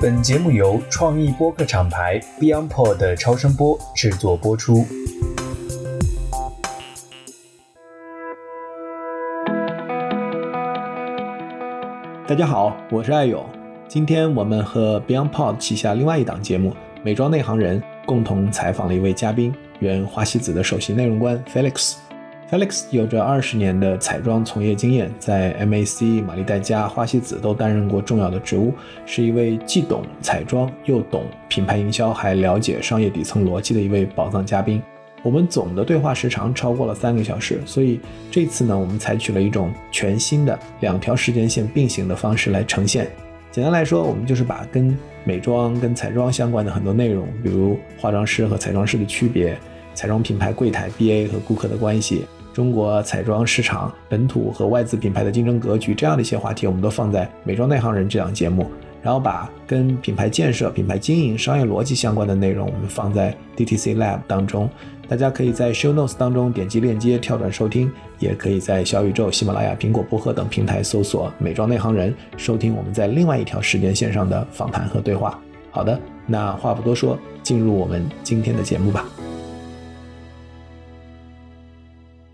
本节目由创意播客厂牌 BeyondPod 的超声波制作播出。大家好，我是艾勇。今天我们和 BeyondPod 旗下另外一档节目《美妆内行人》共同采访了一位嘉宾，原花西子的首席内容官 Felix。Felix 有着二十年的彩妆从业经验，在 MAC、玛丽黛佳、花西子都担任过重要的职务，是一位既懂彩妆又懂品牌营销，还了解商业底层逻辑的一位宝藏嘉宾。我们总的对话时长超过了三个小时，所以这次呢，我们采取了一种全新的两条时间线并行的方式来呈现。简单来说，我们就是把跟美妆、跟彩妆相关的很多内容，比如化妆师和彩妆师的区别、彩妆品牌柜台 BA 和顾客的关系、中国彩妆市场本土和外资品牌的竞争格局这样的一些话题，我们都放在《美妆内行人》这档节目。然后把跟品牌建设、品牌经营、商业逻辑相关的内容，我们放在 DTC Lab 当中。大家可以在 Show Notes 当中点击链接跳转收听，也可以在小宇宙、喜马拉雅、苹果播客等平台搜索“美妆内行人”，收听我们在另外一条时间线上的访谈和对话。好的，那话不多说，进入我们今天的节目吧。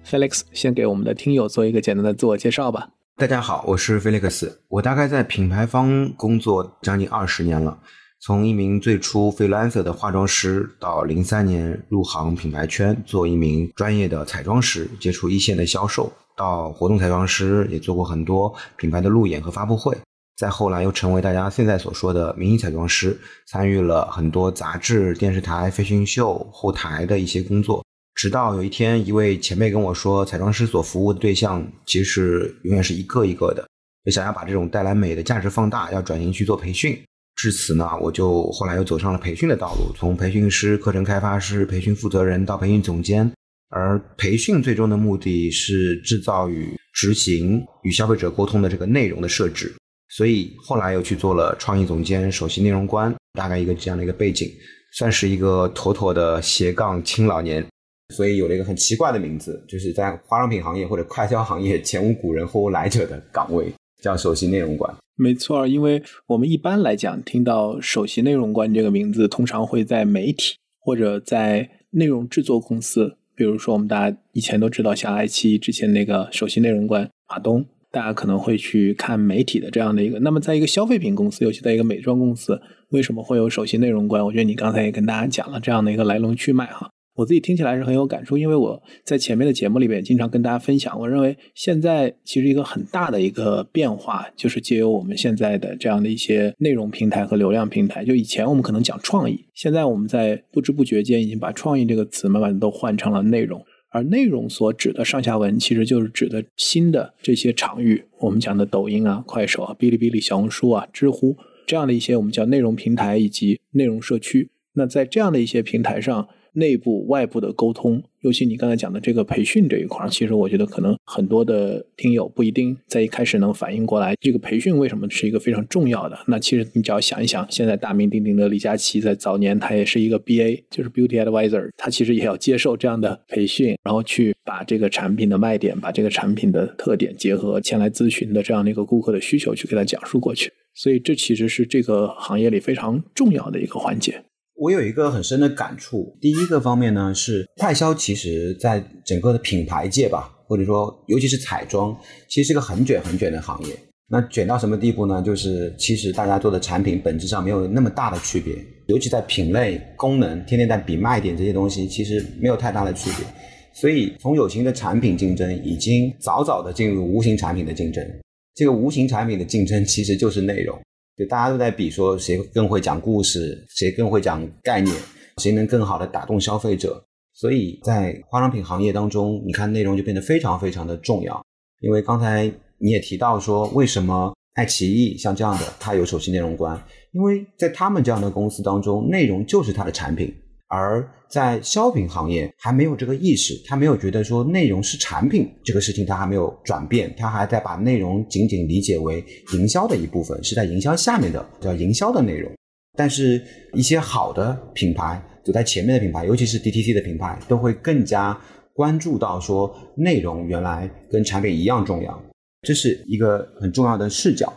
Felix 先给我们的听友做一个简单的自我介绍吧。大家好，我是 Felix，。我大概在品牌方工作将近二十年了，从一名最初 freelancer 的化妆师，到零三年入行品牌圈做一名专业的彩妆师，接触一线的销售，到活动彩妆师，也做过很多品牌的路演和发布会。再后来又成为大家现在所说的名义彩妆师，参与了很多杂志、电视台、飞行秀后台的一些工作。直到有一天，一位前辈跟我说，彩妆师所服务的对象其实永远是一个一个的。就想要把这种带来美的价值放大，要转型去做培训。至此呢，我就后来又走上了培训的道路，从培训师、课程开发师、培训负责人到培训总监。而培训最终的目的是制造与执行与消费者沟通的这个内容的设置。所以后来又去做了创意总监、首席内容官，大概一个这样的一个背景，算是一个妥妥的斜杠青老年。所以有了一个很奇怪的名字，就是在化妆品行业或者快销行业前无古人后无来者的岗位，叫首席内容官。没错，因为我们一般来讲听到首席内容官这个名字，通常会在媒体或者在内容制作公司，比如说我们大家以前都知道，像爱奇艺之前那个首席内容官马东，大家可能会去看媒体的这样的一个。那么在一个消费品公司，尤其在一个美妆公司，为什么会有首席内容官？我觉得你刚才也跟大家讲了这样的一个来龙去脉哈。我自己听起来是很有感触，因为我在前面的节目里边经常跟大家分享。我认为现在其实一个很大的一个变化，就是借由我们现在的这样的一些内容平台和流量平台。就以前我们可能讲创意，现在我们在不知不觉间已经把创意这个词慢慢都换成了内容。而内容所指的上下文，其实就是指的新的这些场域。我们讲的抖音啊、快手啊、哔哩哔哩、小红书啊、知乎这样的一些我们叫内容平台以及内容社区。那在这样的一些平台上。内部外部的沟通，尤其你刚才讲的这个培训这一块，其实我觉得可能很多的听友不一定在一开始能反应过来，这个培训为什么是一个非常重要的。那其实你只要想一想，现在大名鼎鼎的李佳琦在早年他也是一个 BA，就是 Beauty Advisor，他其实也要接受这样的培训，然后去把这个产品的卖点、把这个产品的特点结合前来咨询的这样的一个顾客的需求去给他讲述过去。所以这其实是这个行业里非常重要的一个环节。我有一个很深的感触。第一个方面呢，是快销，其实在整个的品牌界吧，或者说尤其是彩妆，其实是个很卷很卷的行业。那卷到什么地步呢？就是其实大家做的产品本质上没有那么大的区别，尤其在品类、功能、天天在比卖点这些东西，其实没有太大的区别。所以从有形的产品竞争，已经早早的进入无形产品的竞争。这个无形产品的竞争，其实就是内容。就大家都在比说谁更会讲故事，谁更会讲概念，谁能更好的打动消费者。所以在化妆品行业当中，你看内容就变得非常非常的重要。因为刚才你也提到说，为什么爱奇艺像这样的，它有首席内容官？因为在他们这样的公司当中，内容就是它的产品。而在消品行业还没有这个意识，他没有觉得说内容是产品这个事情，他还没有转变，他还在把内容仅仅理解为营销的一部分，是在营销下面的叫营销的内容。但是，一些好的品牌走在前面的品牌，尤其是 DTC 的品牌，都会更加关注到说内容原来跟产品一样重要，这是一个很重要的视角。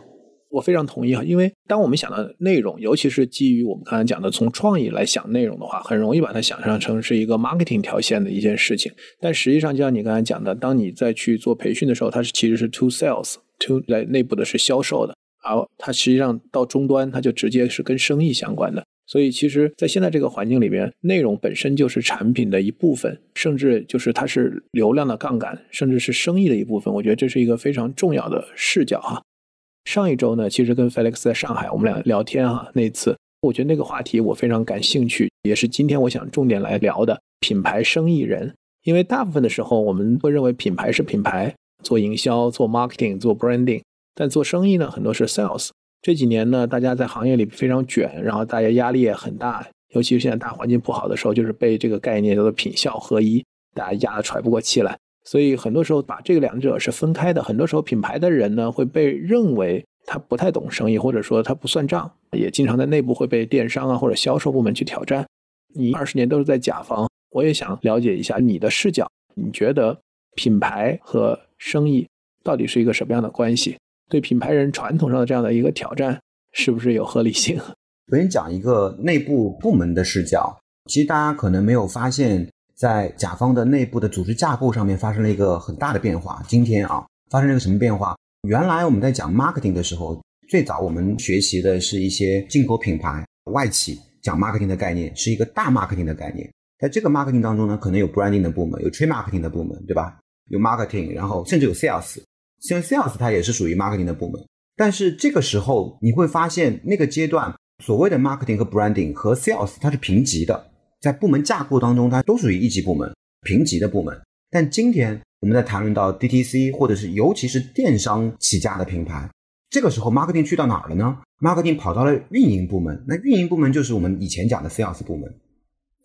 我非常同意啊，因为当我们想到内容，尤其是基于我们刚才讲的从创意来想内容的话，很容易把它想象成是一个 marketing 条线的一件事情。但实际上，就像你刚才讲的，当你在去做培训的时候，它是其实是 to sales，to 在内部的是销售的，而它实际上到终端，它就直接是跟生意相关的。所以，其实，在现在这个环境里边，内容本身就是产品的一部分，甚至就是它是流量的杠杆，甚至是生意的一部分。我觉得这是一个非常重要的视角哈。上一周呢，其实跟 Felix 在上海，我们俩聊天啊，那次我觉得那个话题我非常感兴趣，也是今天我想重点来聊的品牌生意人。因为大部分的时候，我们会认为品牌是品牌，做营销、做 marketing、做 branding，但做生意呢，很多是 sales。这几年呢，大家在行业里非常卷，然后大家压力也很大，尤其是现在大环境不好的时候，就是被这个概念叫做品效合一，大家压得喘不过气来。所以很多时候把这个两者是分开的。很多时候品牌的人呢会被认为他不太懂生意，或者说他不算账，也经常在内部会被电商啊或者销售部门去挑战。你二十年都是在甲方，我也想了解一下你的视角，你觉得品牌和生意到底是一个什么样的关系？对品牌人传统上的这样的一个挑战，是不是有合理性？我先讲一个内部部门的视角。其实大家可能没有发现，在甲方的内部的组织架构上面发生了一个很大的变化。今天啊，发生了一个什么变化？原来我们在讲 marketing 的时候，最早我们学习的是一些进口品牌、外企讲 marketing 的概念，是一个大 marketing 的概念。在这个 marketing 当中呢，可能有 branding 的部门，有 trade marketing 的部门，对吧？有 marketing，然后甚至有 sales。虽然 sales 它也是属于 marketing 的部门，但是这个时候你会发现，那个阶段所谓的 marketing 和 branding 和 sales 它是平级的，在部门架构当中，它都属于一级部门、平级的部门。但今天我们在谈论到 DTC 或者是尤其是电商起家的品牌，这个时候 marketing 去到哪儿了呢？marketing 跑到了运营部门，那运营部门就是我们以前讲的 sales 部门，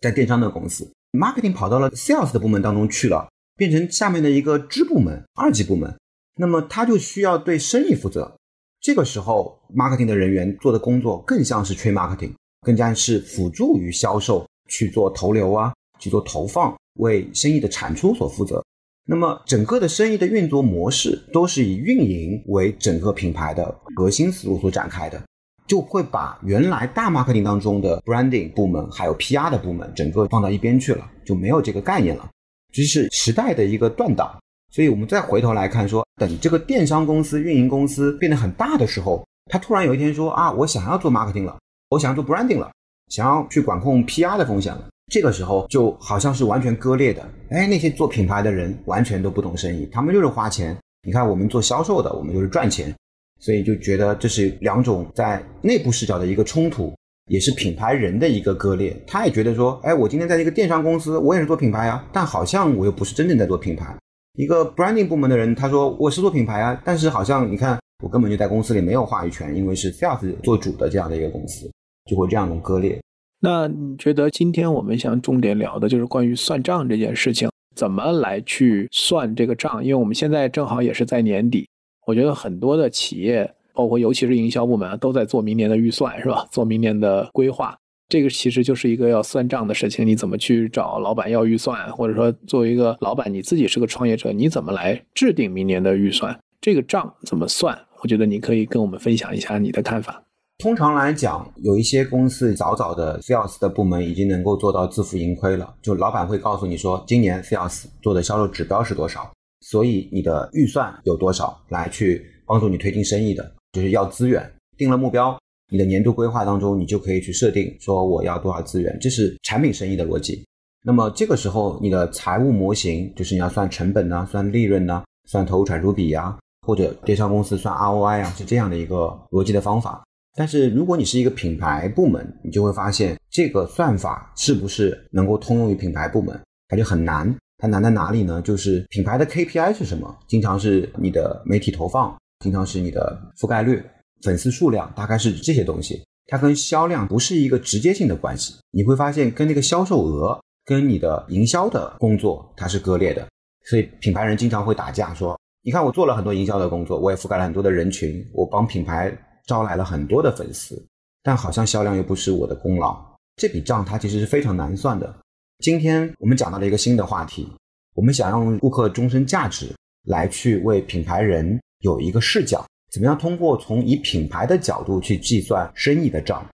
在电商的公司，marketing 跑到了 sales 的部门当中去了，变成下面的一个支部门、二级部门。那么他就需要对生意负责，这个时候，marketing 的人员做的工作更像是 trade marketing，更加是辅助于销售去做投流啊，去做投放，为生意的产出所负责。那么整个的生意的运作模式都是以运营为整个品牌的核心思路所展开的，就会把原来大 marketing 当中的 branding 部门还有 PR 的部门整个放到一边去了，就没有这个概念了，这是时代的一个断档。所以我们再回头来看，说等这个电商公司、运营公司变得很大的时候，他突然有一天说啊，我想要做 marketing 了，我想要做 branding 了，想要去管控 PR 的风险了。这个时候就好像是完全割裂的。哎，那些做品牌的人完全都不懂生意，他们就是花钱。你看我们做销售的，我们就是赚钱，所以就觉得这是两种在内部视角的一个冲突，也是品牌人的一个割裂。他也觉得说，哎，我今天在这个电商公司，我也是做品牌啊，但好像我又不是真正在做品牌。一个 branding 部门的人，他说我是做品牌啊，但是好像你看我根本就在公司里没有话语权，因为是 sales 做主的这样的一个公司，就会这样的割裂。那你觉得今天我们想重点聊的就是关于算账这件事情，怎么来去算这个账？因为我们现在正好也是在年底，我觉得很多的企业，包括尤其是营销部门，都在做明年的预算，是吧？做明年的规划。这个其实就是一个要算账的事情，你怎么去找老板要预算，或者说作为一个老板，你自己是个创业者，你怎么来制定明年的预算？这个账怎么算？我觉得你可以跟我们分享一下你的看法。通常来讲，有一些公司早早的 sales 的部门已经能够做到自负盈亏了，就老板会告诉你说，今年 sales 做的销售指标是多少，所以你的预算有多少，来去帮助你推进生意的，就是要资源，定了目标。你的年度规划当中，你就可以去设定说我要多少资源，这是产品生意的逻辑。那么这个时候，你的财务模型就是你要算成本呢，算利润呢，算投入产出比呀，或者电商公司算 ROI 啊，是这样的一个逻辑的方法。但是如果你是一个品牌部门，你就会发现这个算法是不是能够通用于品牌部门，它就很难。它难在哪里呢？就是品牌的 KPI 是什么？经常是你的媒体投放，经常是你的覆盖率。粉丝数量大概是这些东西，它跟销量不是一个直接性的关系。你会发现，跟那个销售额跟你的营销的工作它是割裂的。所以品牌人经常会打架，说：“你看我做了很多营销的工作，我也覆盖了很多的人群，我帮品牌招来了很多的粉丝，但好像销量又不是我的功劳。这笔账它其实是非常难算的。今天我们讲到了一个新的话题，我们想用顾客终身价值来去为品牌人有一个视角。”怎么样通过从以品牌的角度去计算生意的账？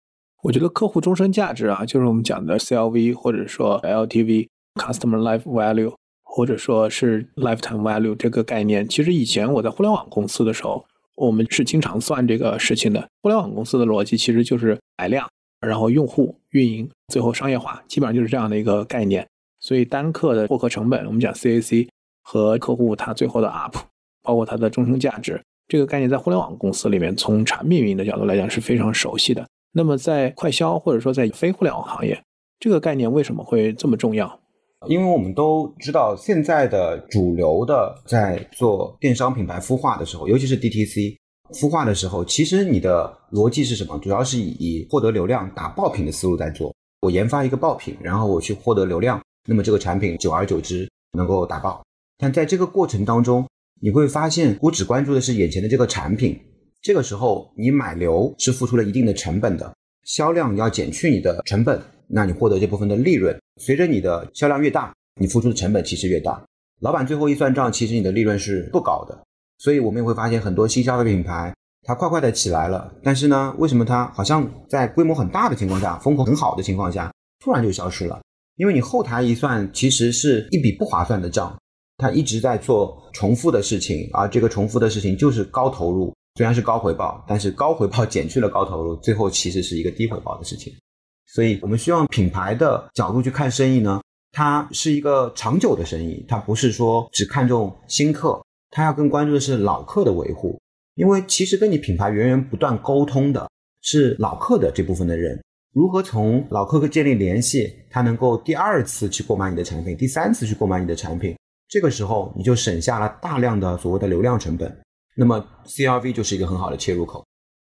我觉得客户终身价值啊，就是我们讲的 CLV 或者说 LTV（Customer Life Value） 或者说是 Lifetime Value 这个概念。其实以前我在互联网公司的时候，我们是经常算这个事情的。互联网公司的逻辑其实就是买量，然后用户运营，最后商业化，基本上就是这样的一个概念。所以单客的获客成本，我们讲 CAC 和客户他最后的 UP，包括它的终身价值，这个概念在互联网公司里面，从产品运营的角度来讲是非常熟悉的。那么在快销或者说在非互联网行业，这个概念为什么会这么重要？因为我们都知道，现在的主流的在做电商品牌孵化的时候，尤其是 DTC 孵化的时候，其实你的逻辑是什么？主要是以获得流量、打爆品的思路在做。我研发一个爆品，然后我去获得流量，那么这个产品久而久之能够打爆。但在这个过程当中，你会发现，我只关注的是眼前的这个产品。这个时候，你买流是付出了一定的成本的，销量要减去你的成本，那你获得这部分的利润。随着你的销量越大，你付出的成本其实越大。老板最后一算账，其实你的利润是不高的。所以我们也会发现，很多新消费品牌它快快的起来了，但是呢，为什么它好像在规模很大的情况下，风口很好的情况下，突然就消失了？因为你后台一算，其实是一笔不划算的账，它一直在做重复的事情，而这个重复的事情就是高投入。虽然是高回报，但是高回报减去了高投入，最后其实是一个低回报的事情。所以，我们希望品牌的角度去看生意呢，它是一个长久的生意，它不是说只看重新客，它要更关注的是老客的维护。因为其实跟你品牌源源不断沟通的是老客的这部分的人，如何从老客建立联系，他能够第二次去购买你的产品，第三次去购买你的产品，这个时候你就省下了大量的所谓的流量成本。那么 CRV 就是一个很好的切入口。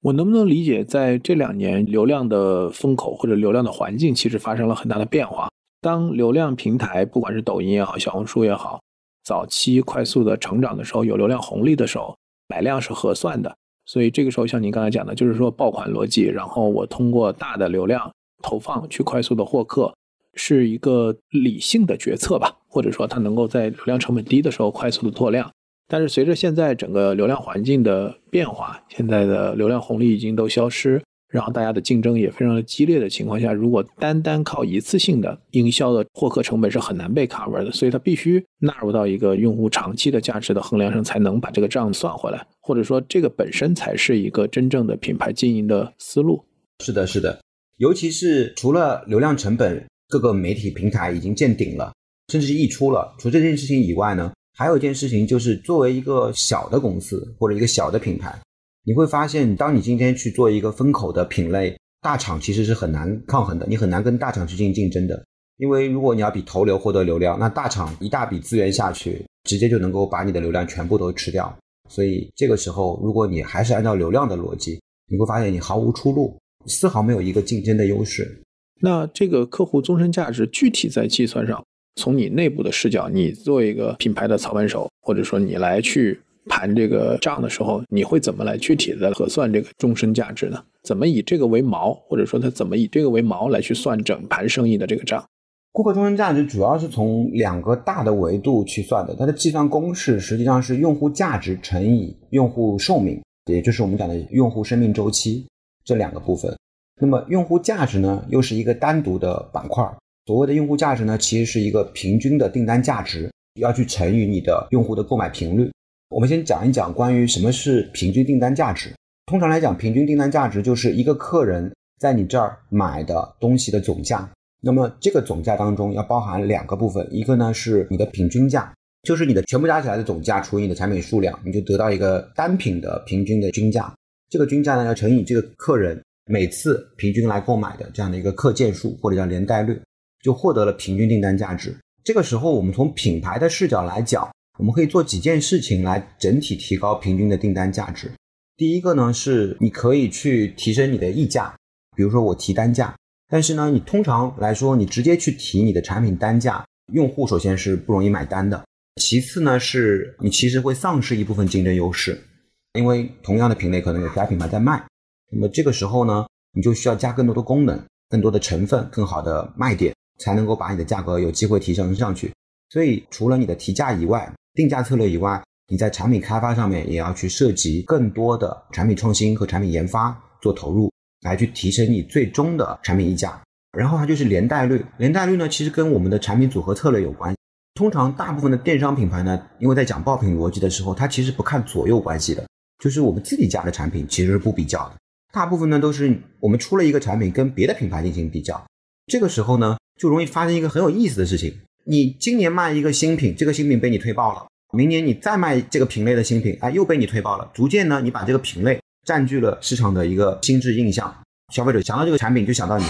我能不能理解，在这两年流量的风口或者流量的环境，其实发生了很大的变化。当流量平台，不管是抖音也好，小红书也好，早期快速的成长的时候，有流量红利的时候，买量是合算的。所以这个时候，像您刚才讲的，就是说爆款逻辑，然后我通过大的流量投放去快速的获客，是一个理性的决策吧，或者说它能够在流量成本低的时候快速的拓量。但是随着现在整个流量环境的变化，现在的流量红利已经都消失，然后大家的竞争也非常的激烈的情况下，如果单单靠一次性的营销的获客成本是很难被 cover 的，所以它必须纳入到一个用户长期的价值的衡量上，才能把这个账算回来，或者说这个本身才是一个真正的品牌经营的思路。是的，是的，尤其是除了流量成本，各个媒体平台已经见顶了，甚至是溢出了。除这件事情以外呢？还有一件事情，就是作为一个小的公司或者一个小的品牌，你会发现，当你今天去做一个风口的品类，大厂其实是很难抗衡的，你很难跟大厂去进行竞争的。因为如果你要比投流获得流量，那大厂一大笔资源下去，直接就能够把你的流量全部都吃掉。所以这个时候，如果你还是按照流量的逻辑，你会发现你毫无出路，丝毫没有一个竞争的优势。那这个客户终身价值具体在计算上？从你内部的视角，你作为一个品牌的操盘手，或者说你来去盘这个账的时候，你会怎么来具体的核算这个终身价值呢？怎么以这个为锚，或者说他怎么以这个为锚来去算整盘生意的这个账？顾客终身价值主要是从两个大的维度去算的，它的计算公式实际上是用户价值乘以用户寿命，也就是我们讲的用户生命周期这两个部分。那么用户价值呢，又是一个单独的板块。所谓的用户价值呢，其实是一个平均的订单价值，要去乘以你的用户的购买频率。我们先讲一讲关于什么是平均订单价值。通常来讲，平均订单价值就是一个客人在你这儿买的东西的总价。那么这个总价当中要包含两个部分，一个呢是你的平均价，就是你的全部加起来的总价除以你的产品数量，你就得到一个单品的平均的均价。这个均价呢要乘以这个客人每次平均来购买的这样的一个客件数或者叫连带率。就获得了平均订单价值。这个时候，我们从品牌的视角来讲，我们可以做几件事情来整体提高平均的订单价值。第一个呢，是你可以去提升你的溢价，比如说我提单价。但是呢，你通常来说，你直接去提你的产品单价，用户首先是不容易买单的。其次呢，是你其实会丧失一部分竞争优势，因为同样的品类可能有其他品牌在卖。那么这个时候呢，你就需要加更多的功能、更多的成分、更好的卖点。才能够把你的价格有机会提升上去。所以，除了你的提价以外，定价策略以外，你在产品开发上面也要去涉及更多的产品创新和产品研发做投入，来去提升你最终的产品溢价。然后它就是连带率，连带率呢，其实跟我们的产品组合策略有关。通常大部分的电商品牌呢，因为在讲爆品逻辑的时候，它其实不看左右关系的，就是我们自己家的产品其实是不比较的。大部分呢都是我们出了一个产品跟别的品牌进行比较，这个时候呢就容易发生一个很有意思的事情。你今年卖一个新品，这个新品被你推爆了，明年你再卖这个品类的新品，哎，又被你推爆了。逐渐呢，你把这个品类占据了市场的一个心智印象，消费者想到这个产品就想到你。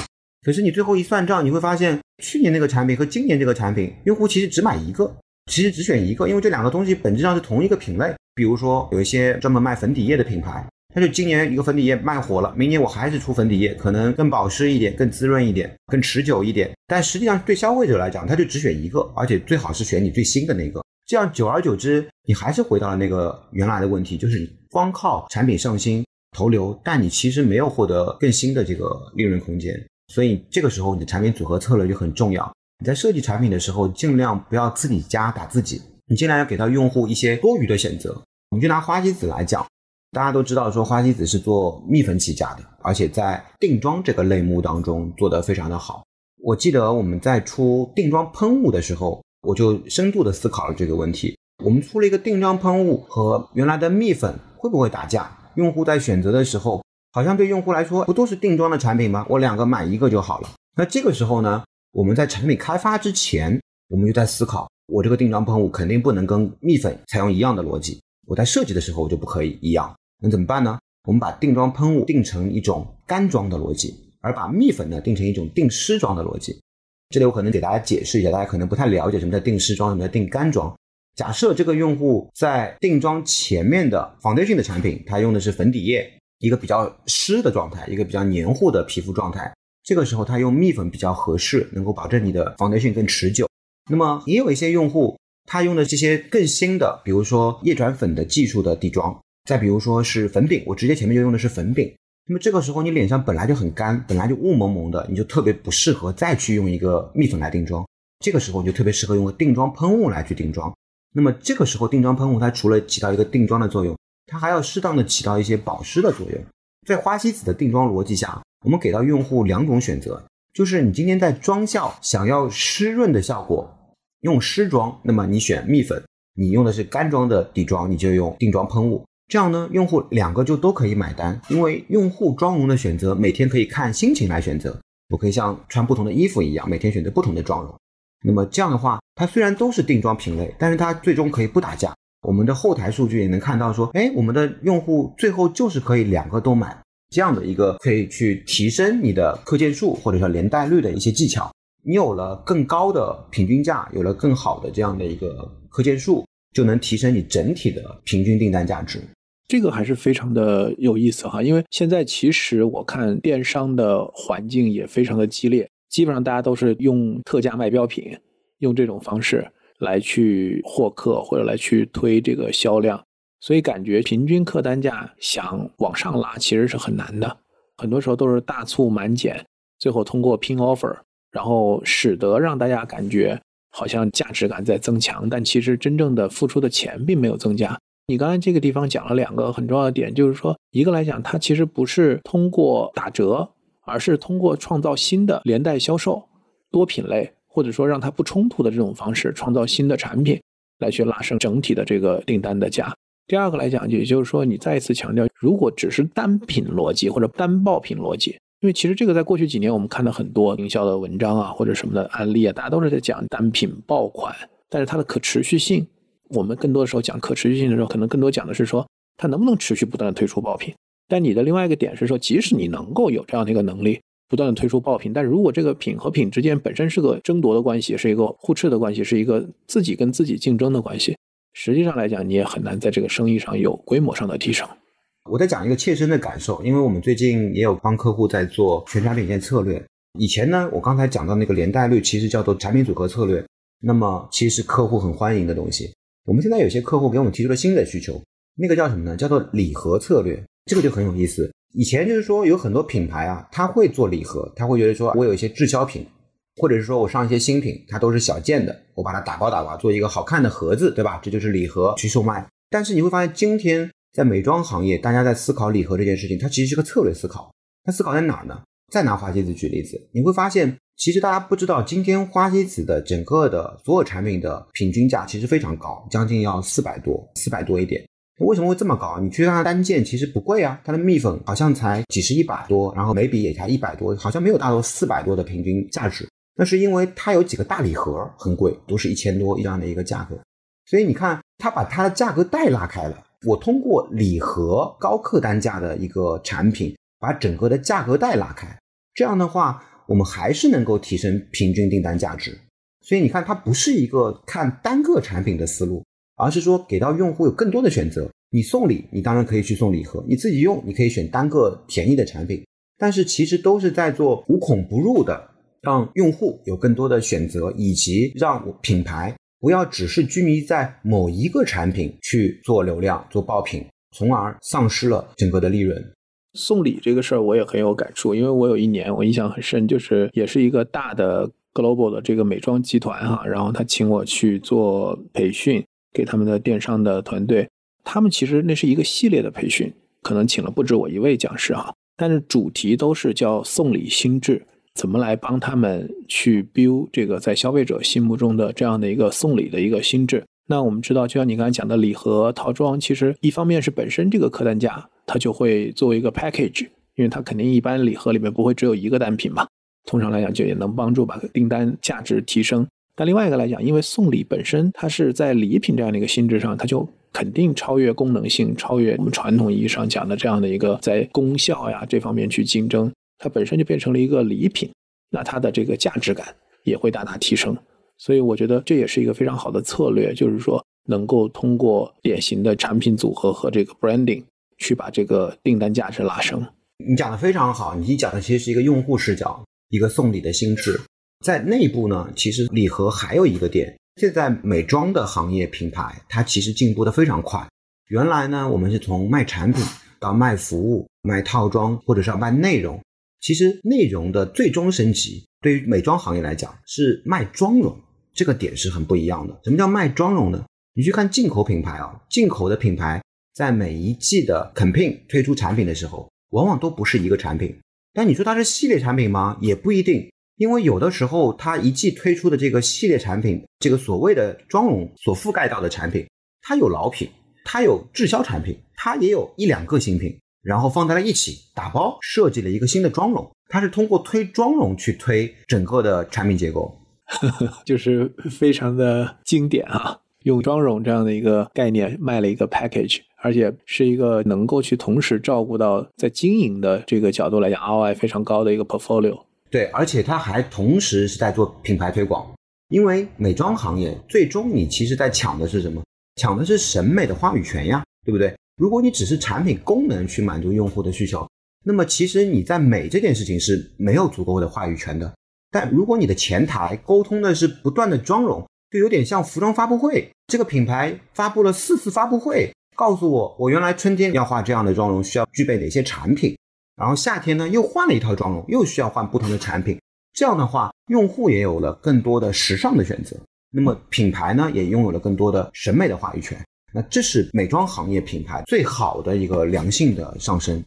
可是你最后一算账，你会发现去年那个产品和今年这个产品，用户其实只买一个，其实只选一个，因为这两个东西本质上是同一个品类。比如说有一些专门卖粉底液的品牌，它就今年一个粉底液卖火了，明年我还是出粉底液，可能更保湿一点、更滋润一点、更持久一点。但实际上对消费者来讲，他就只选一个，而且最好是选你最新的那个。这样久而久之，你还是回到了那个原来的问题，就是你光靠产品上新、投流，但你其实没有获得更新的这个利润空间。所以这个时候，你的产品组合策略就很重要。你在设计产品的时候，尽量不要自己家打自己，你尽量要给到用户一些多余的选择。我们就拿花西子来讲，大家都知道说花西子是做蜜粉起家的，而且在定妆这个类目当中做得非常的好。我记得我们在出定妆喷雾的时候，我就深度的思考了这个问题。我们出了一个定妆喷雾和原来的蜜粉会不会打架？用户在选择的时候。好像对用户来说，不都是定妆的产品吗？我两个买一个就好了。那这个时候呢，我们在产品开发之前，我们就在思考，我这个定妆喷雾肯定不能跟蜜粉采用一样的逻辑。我在设计的时候，我就不可以一样。那怎么办呢？我们把定妆喷雾定成一种干妆的逻辑，而把蜜粉呢定成一种定湿妆的逻辑。这里我可能给大家解释一下，大家可能不太了解什么叫定湿妆，什么叫定干妆。假设这个用户在定妆前面的 foundation 的产品，他用的是粉底液。一个比较湿的状态，一个比较黏糊的皮肤状态，这个时候他用蜜粉比较合适，能够保证你的 foundation 更持久。那么也有一些用户，他用的这些更新的，比如说液转粉的技术的底妆，再比如说是粉饼，我直接前面就用的是粉饼。那么这个时候你脸上本来就很干，本来就雾蒙蒙的，你就特别不适合再去用一个蜜粉来定妆。这个时候你就特别适合用个定妆喷雾来去定妆。那么这个时候定妆喷雾它除了起到一个定妆的作用。它还要适当的起到一些保湿的作用。在花西子的定妆逻辑下，我们给到用户两种选择，就是你今天在妆效想要湿润的效果，用湿妆，那么你选蜜粉；你用的是干妆的底妆，你就用定妆喷雾。这样呢，用户两个就都可以买单，因为用户妆容的选择每天可以看心情来选择，我可以像穿不同的衣服一样，每天选择不同的妆容。那么这样的话，它虽然都是定妆品类，但是它最终可以不打架。我们的后台数据也能看到，说，哎，我们的用户最后就是可以两个都买，这样的一个可以去提升你的客件数或者说连带率的一些技巧。你有了更高的平均价，有了更好的这样的一个客件数，就能提升你整体的平均订单价值。这个还是非常的有意思哈，因为现在其实我看电商的环境也非常的激烈，基本上大家都是用特价卖标品，用这种方式。来去获客或者来去推这个销量，所以感觉平均客单价想往上拉其实是很难的。很多时候都是大促满减，最后通过拼 offer，然后使得让大家感觉好像价值感在增强，但其实真正的付出的钱并没有增加。你刚才这个地方讲了两个很重要的点，就是说一个来讲，它其实不是通过打折，而是通过创造新的连带销售、多品类。或者说让它不冲突的这种方式，创造新的产品来去拉升整体的这个订单的价。第二个来讲，也就是说你再一次强调，如果只是单品逻辑或者单爆品逻辑，因为其实这个在过去几年我们看到很多营销的文章啊或者什么的案例啊，大家都是在讲单品爆款，但是它的可持续性，我们更多的时候讲可持续性的时候，可能更多讲的是说它能不能持续不断的推出爆品。但你的另外一个点是说，即使你能够有这样的一个能力。不断的推出爆品，但如果这个品和品之间本身是个争夺的关系，是一个互斥的关系，是一个自己跟自己竞争的关系，实际上来讲，你也很难在这个生意上有规模上的提升。我在讲一个切身的感受，因为我们最近也有帮客户在做全产品线策略。以前呢，我刚才讲到那个连带率，其实叫做产品组合策略，那么其实客户很欢迎的东西。我们现在有些客户给我们提出了新的需求，那个叫什么呢？叫做礼盒策略，这个就很有意思。以前就是说有很多品牌啊，他会做礼盒，他会觉得说我有一些滞销品，或者是说我上一些新品，它都是小件的，我把它打包打包做一个好看的盒子，对吧？这就是礼盒去售卖。但是你会发现，今天在美妆行业，大家在思考礼盒这件事情，它其实是个策略思考。它思考在哪儿呢？再拿花西子举例子，你会发现，其实大家不知道，今天花西子的整个的所有产品的平均价其实非常高，将近要四百多，四百多一点。为什么会这么高？你去看它单件其实不贵啊，它的蜜粉好像才几十一百多，然后眉笔也才一百多，好像没有达到四百多的平均价值。那是因为它有几个大礼盒很贵，都是一千多这样的一个价格。所以你看，它把它的价格带拉开了。我通过礼盒高客单价的一个产品，把整个的价格带拉开，这样的话，我们还是能够提升平均订单价值。所以你看，它不是一个看单个产品的思路。而是说给到用户有更多的选择。你送礼，你当然可以去送礼盒；你自己用，你可以选单个便宜的产品。但是其实都是在做无孔不入的，让用户有更多的选择，以及让品牌不要只是拘泥在某一个产品去做流量、做爆品，从而丧失了整个的利润。送礼这个事儿我也很有感触，因为我有一年我印象很深，就是也是一个大的 global 的这个美妆集团哈，然后他请我去做培训。给他们的电商的团队，他们其实那是一个系列的培训，可能请了不止我一位讲师哈，但是主题都是叫送礼心智，怎么来帮他们去 build 这个在消费者心目中的这样的一个送礼的一个心智。那我们知道，就像你刚才讲的礼盒套装，其实一方面是本身这个客单价，它就会作为一个 package，因为它肯定一般礼盒里面不会只有一个单品嘛，通常来讲就也能帮助把订单价值提升。但另外一个来讲，因为送礼本身它是在礼品这样的一个性质上，它就肯定超越功能性，超越我们传统意义上讲的这样的一个在功效呀这方面去竞争，它本身就变成了一个礼品，那它的这个价值感也会大大提升。所以我觉得这也是一个非常好的策略，就是说能够通过典型的产品组合和这个 branding 去把这个订单价值拉升。你讲的非常好，你讲的其实是一个用户视角，一个送礼的心智。在内部呢，其实礼盒还有一个点，现在美妆的行业品牌，它其实进步的非常快。原来呢，我们是从卖产品到卖服务、卖套装，或者是要卖内容。其实内容的最终升级，对于美妆行业来讲，是卖妆容，这个点是很不一样的。什么叫卖妆容呢？你去看进口品牌啊，进口的品牌在每一季的 campaign 推出产品的时候，往往都不是一个产品。但你说它是系列产品吗？也不一定。因为有的时候，它一季推出的这个系列产品，这个所谓的妆容所覆盖到的产品，它有老品，它有滞销产品，它也有一两个新品，然后放在了一起打包设计了一个新的妆容。它是通过推妆容去推整个的产品结构，就是非常的经典啊！用妆容这样的一个概念卖了一个 package，而且是一个能够去同时照顾到在经营的这个角度来讲 ROI 非常高的一个 portfolio。对，而且它还同时是在做品牌推广，因为美妆行业最终你其实在抢的是什么？抢的是审美的话语权呀，对不对？如果你只是产品功能去满足用户的需求，那么其实你在美这件事情是没有足够的话语权的。但如果你的前台沟通的是不断的妆容，就有点像服装发布会，这个品牌发布了四次发布会，告诉我我原来春天要画这样的妆容需要具备哪些产品。然后夏天呢，又换了一套妆容，又需要换不同的产品。这样的话，用户也有了更多的时尚的选择，那么品牌呢，也拥有了更多的审美的话语权。那这是美妆行业品牌最好的一个良性的上升。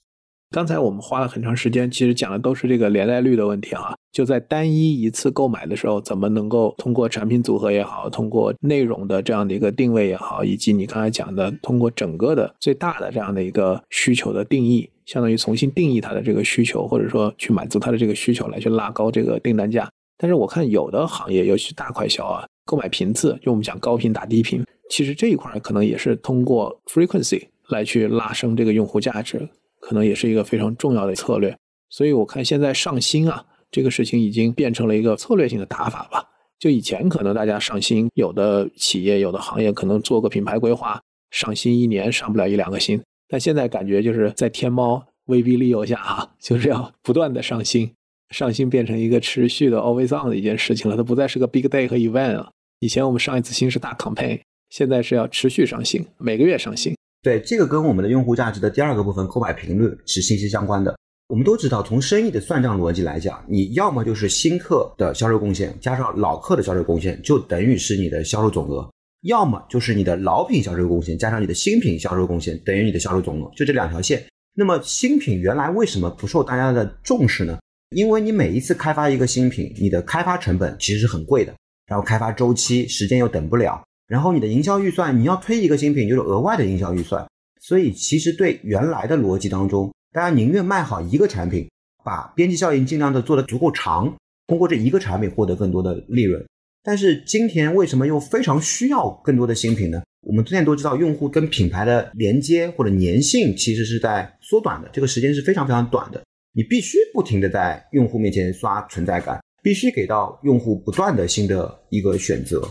刚才我们花了很长时间，其实讲的都是这个连带率的问题啊。就在单一一次购买的时候，怎么能够通过产品组合也好，通过内容的这样的一个定位也好，以及你刚才讲的通过整个的最大的这样的一个需求的定义。相当于重新定义它的这个需求，或者说去满足它的这个需求，来去拉高这个订单价。但是我看有的行业，尤其大快销啊，购买频次，就我们讲高频打低频，其实这一块可能也是通过 frequency 来去拉升这个用户价值，可能也是一个非常重要的策略。所以我看现在上新啊，这个事情已经变成了一个策略性的打法吧。就以前可能大家上新，有的企业、有的行业可能做个品牌规划，上新一年上不了一两个新。但现在感觉就是在天猫威逼利诱下哈，就是要不断的上新，上新变成一个持续的 always on 的一件事情了。它不再是个 big day 和 event 了。以前我们上一次新是大 campaign，现在是要持续上新，每个月上新。对，这个跟我们的用户价值的第二个部分购买频率是息息相关的。我们都知道，从生意的算账逻辑来讲，你要么就是新客的销售贡献加上老客的销售贡献，就等于是你的销售总额。要么就是你的老品销售贡献加上你的新品销售贡献等于你的销售总额，就这两条线。那么新品原来为什么不受大家的重视呢？因为你每一次开发一个新品，你的开发成本其实是很贵的，然后开发周期时间又等不了，然后你的营销预算，你要推一个新品就是额外的营销预算，所以其实对原来的逻辑当中，大家宁愿卖好一个产品，把边际效应尽量的做得足够长，通过这一个产品获得更多的利润。但是今天为什么又非常需要更多的新品呢？我们之前都知道，用户跟品牌的连接或者粘性其实是在缩短的，这个时间是非常非常短的。你必须不停的在用户面前刷存在感，必须给到用户不断的新的一个选择。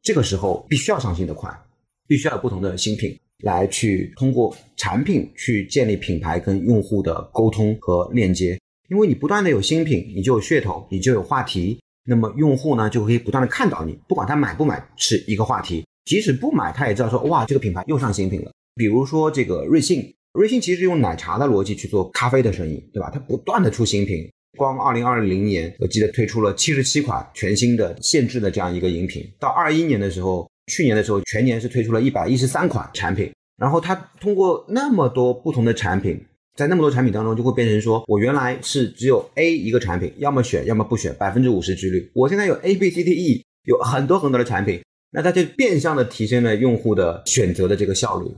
这个时候必须要上新的款，必须要有不同的新品来去通过产品去建立品牌跟用户的沟通和链接。因为你不断的有新品，你就有噱头，你就有话题。那么用户呢就可以不断的看到你，不管他买不买是一个话题，即使不买，他也知道说哇这个品牌又上新品了。比如说这个瑞幸，瑞幸其实用奶茶的逻辑去做咖啡的生意，对吧？它不断的出新品，光二零二零年我记得推出了七十七款全新的限制的这样一个饮品，到二一年的时候，去年的时候全年是推出了一百一十三款产品，然后它通过那么多不同的产品。在那么多产品当中，就会变成说，我原来是只有 A 一个产品，要么选，要么不选，百分之五十几率。我现在有 A、B、C、D、E，有很多很多的产品，那它就变相的提升了用户的选择的这个效率。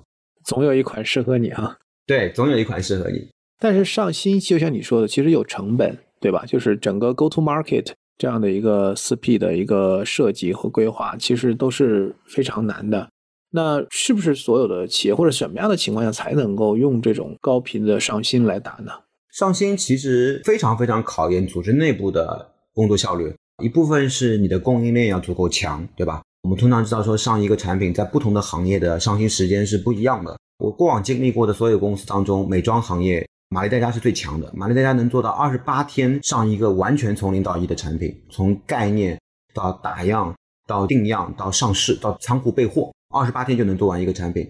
总有一款适合你啊。对，总有一款适合你。但是上新就像你说的，其实有成本，对吧？就是整个 Go to Market 这样的一个四 P 的一个设计和规划，其实都是非常难的。那是不是所有的企业或者什么样的情况下才能够用这种高频的上新来打呢？上新其实非常非常考验组织内部的工作效率，一部分是你的供应链要足够强，对吧？我们通常知道说上一个产品在不同的行业的上新时间是不一样的。我过往经历过的所有公司当中，美妆行业玛丽黛佳是最强的，玛丽黛佳能做到二十八天上一个完全从零到一的产品，从概念到打样到定样到上市到仓库备货。二十八天就能做完一个产品，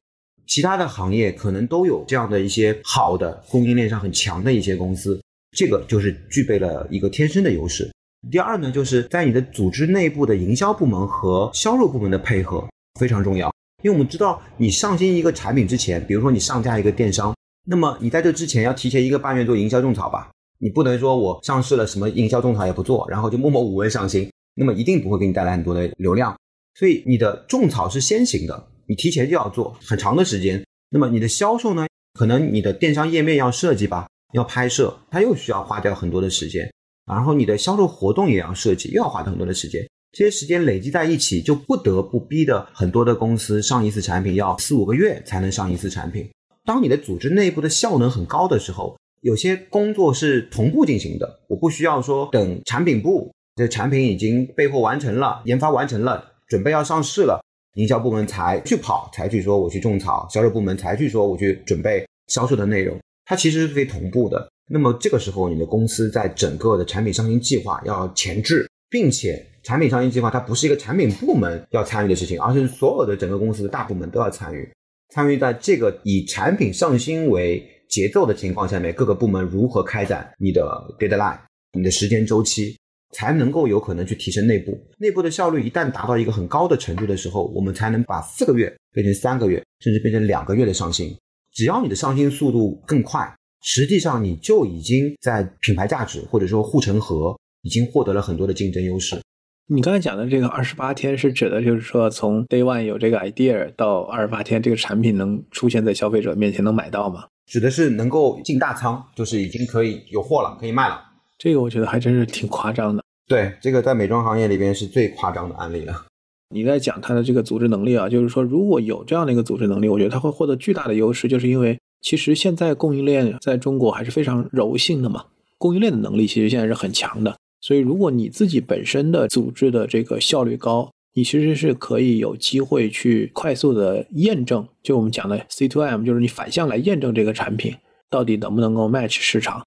其他的行业可能都有这样的一些好的供应链上很强的一些公司，这个就是具备了一个天生的优势。第二呢，就是在你的组织内部的营销部门和销售部门的配合非常重要，因为我们知道你上新一个产品之前，比如说你上架一个电商，那么你在这之前要提前一个半月做营销种草吧，你不能说我上市了什么营销种草也不做，然后就默默无闻上新，那么一定不会给你带来很多的流量。所以你的种草是先行的，你提前就要做很长的时间。那么你的销售呢？可能你的电商页面要设计吧，要拍摄，它又需要花掉很多的时间。然后你的销售活动也要设计，又要花很多的时间。这些时间累积在一起，就不得不逼的很多的公司上一次产品要四五个月才能上一次产品。当你的组织内部的效能很高的时候，有些工作是同步进行的，我不需要说等产品部这产品已经备货完成了，研发完成了。准备要上市了，营销部门才去跑，才去说我去种草；销售部门才去说我去准备销售的内容。它其实是可以同步的。那么这个时候，你的公司在整个的产品上新计划要前置，并且产品上新计划它不是一个产品部门要参与的事情，而是所有的整个公司的大部门都要参与。参与在这个以产品上新为节奏的情况下面，各个部门如何开展你的 deadline，你的时间周期。才能够有可能去提升内部内部的效率。一旦达到一个很高的程度的时候，我们才能把四个月变成三个月，甚至变成两个月的上新。只要你的上新速度更快，实际上你就已经在品牌价值或者说护城河已经获得了很多的竞争优势。你刚才讲的这个二十八天是指的，就是说从 day one 有这个 idea 到二十八天这个产品能出现在消费者面前能买到吗？指的是能够进大仓，就是已经可以有货了，可以卖了。这个我觉得还真是挺夸张的。对，这个在美妆行业里边是最夸张的案例了。你在讲它的这个组织能力啊，就是说如果有这样的一个组织能力，我觉得它会获得巨大的优势，就是因为其实现在供应链在中国还是非常柔性的嘛，供应链的能力其实现在是很强的。所以如果你自己本身的组织的这个效率高，你其实是可以有机会去快速的验证，就我们讲的 C to M，就是你反向来验证这个产品到底能不能够 match 市场。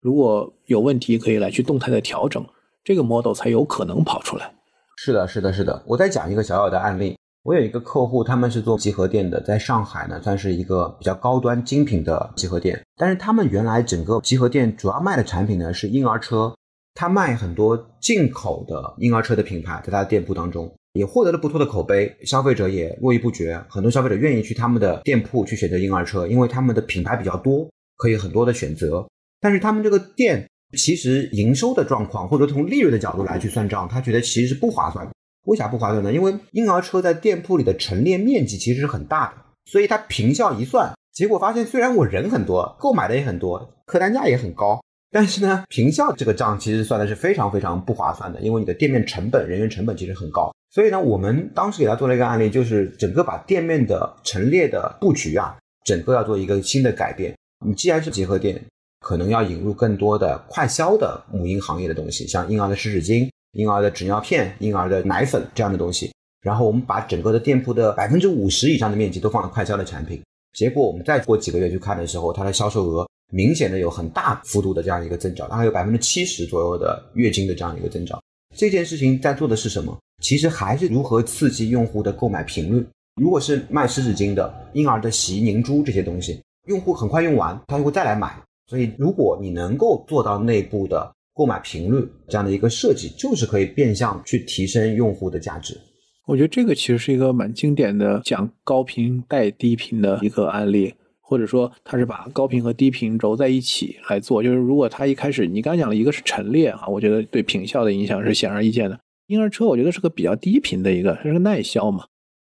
如果有问题，可以来去动态的调整，这个 model 才有可能跑出来。是的，是的，是的。我再讲一个小小的案例。我有一个客户，他们是做集合店的，在上海呢，算是一个比较高端精品的集合店。但是他们原来整个集合店主要卖的产品呢是婴儿车，他卖很多进口的婴儿车的品牌，在他的店铺当中。也获得了不错的口碑，消费者也络绎不绝，很多消费者愿意去他们的店铺去选择婴儿车，因为他们的品牌比较多，可以很多的选择。但是他们这个店其实营收的状况，或者从利润的角度来去算账，他觉得其实是不划算的。为啥不划算呢？因为婴儿车在店铺里的陈列面积其实是很大的，所以他平效一算，结果发现虽然我人很多，购买的也很多，客单价也很高。但是呢，平效这个账其实算的是非常非常不划算的，因为你的店面成本、人员成本其实很高。所以呢，我们当时给他做了一个案例，就是整个把店面的陈列的布局啊，整个要做一个新的改变。你既然是结合店，可能要引入更多的快销的母婴行业的东西，像婴儿的湿纸巾、婴儿的纸尿片、婴儿的奶粉这样的东西。然后我们把整个的店铺的百分之五十以上的面积都放了快销的产品。结果我们再过几个月去看的时候，它的销售额。明显的有很大幅度的这样一个增长，大概有百分之七十左右的月经的这样一个增长。这件事情在做的是什么？其实还是如何刺激用户的购买频率。如果是卖湿纸巾的、婴儿的洗衣凝珠这些东西，用户很快用完，他就会再来买。所以，如果你能够做到内部的购买频率这样的一个设计，就是可以变相去提升用户的价值。我觉得这个其实是一个蛮经典的讲高频带低频的一个案例。或者说，它是把高频和低频揉在一起来做。就是如果它一开始你刚才讲了一个是陈列啊，我觉得对品效的影响是显而易见的。婴儿车我觉得是个比较低频的一个，它是个耐销嘛，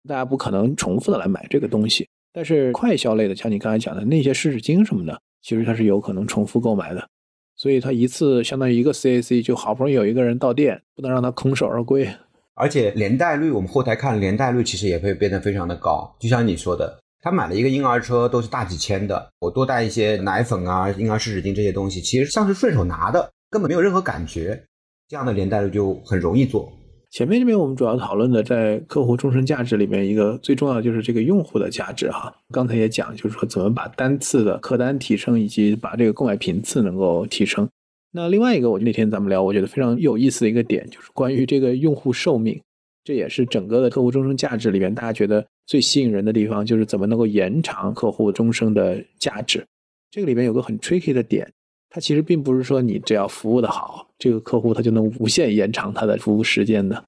大家不可能重复的来买这个东西。但是快销类的，像你刚才讲的那些湿纸巾什么的，其实它是有可能重复购买的。所以它一次相当于一个 CAC，就好不容易有一个人到店，不能让他空手而归。而且连带率，我们后台看连带率其实也会变得非常的高。就像你说的。他买了一个婴儿车，都是大几千的。我多带一些奶粉啊、婴儿湿纸巾这些东西，其实像是顺手拿的，根本没有任何感觉。这样的连带率就很容易做。前面这边我们主要讨论的，在客户终身价值里面，一个最重要的就是这个用户的价值哈。刚才也讲，就是说怎么把单次的客单提升，以及把这个购买频次能够提升。那另外一个，我那天咱们聊，我觉得非常有意思的一个点，就是关于这个用户寿命。这也是整个的客户终生价值里面，大家觉得最吸引人的地方，就是怎么能够延长客户终生的价值。这个里面有个很 tricky 的点，它其实并不是说你只要服务的好，这个客户他就能无限延长他的服务时间的。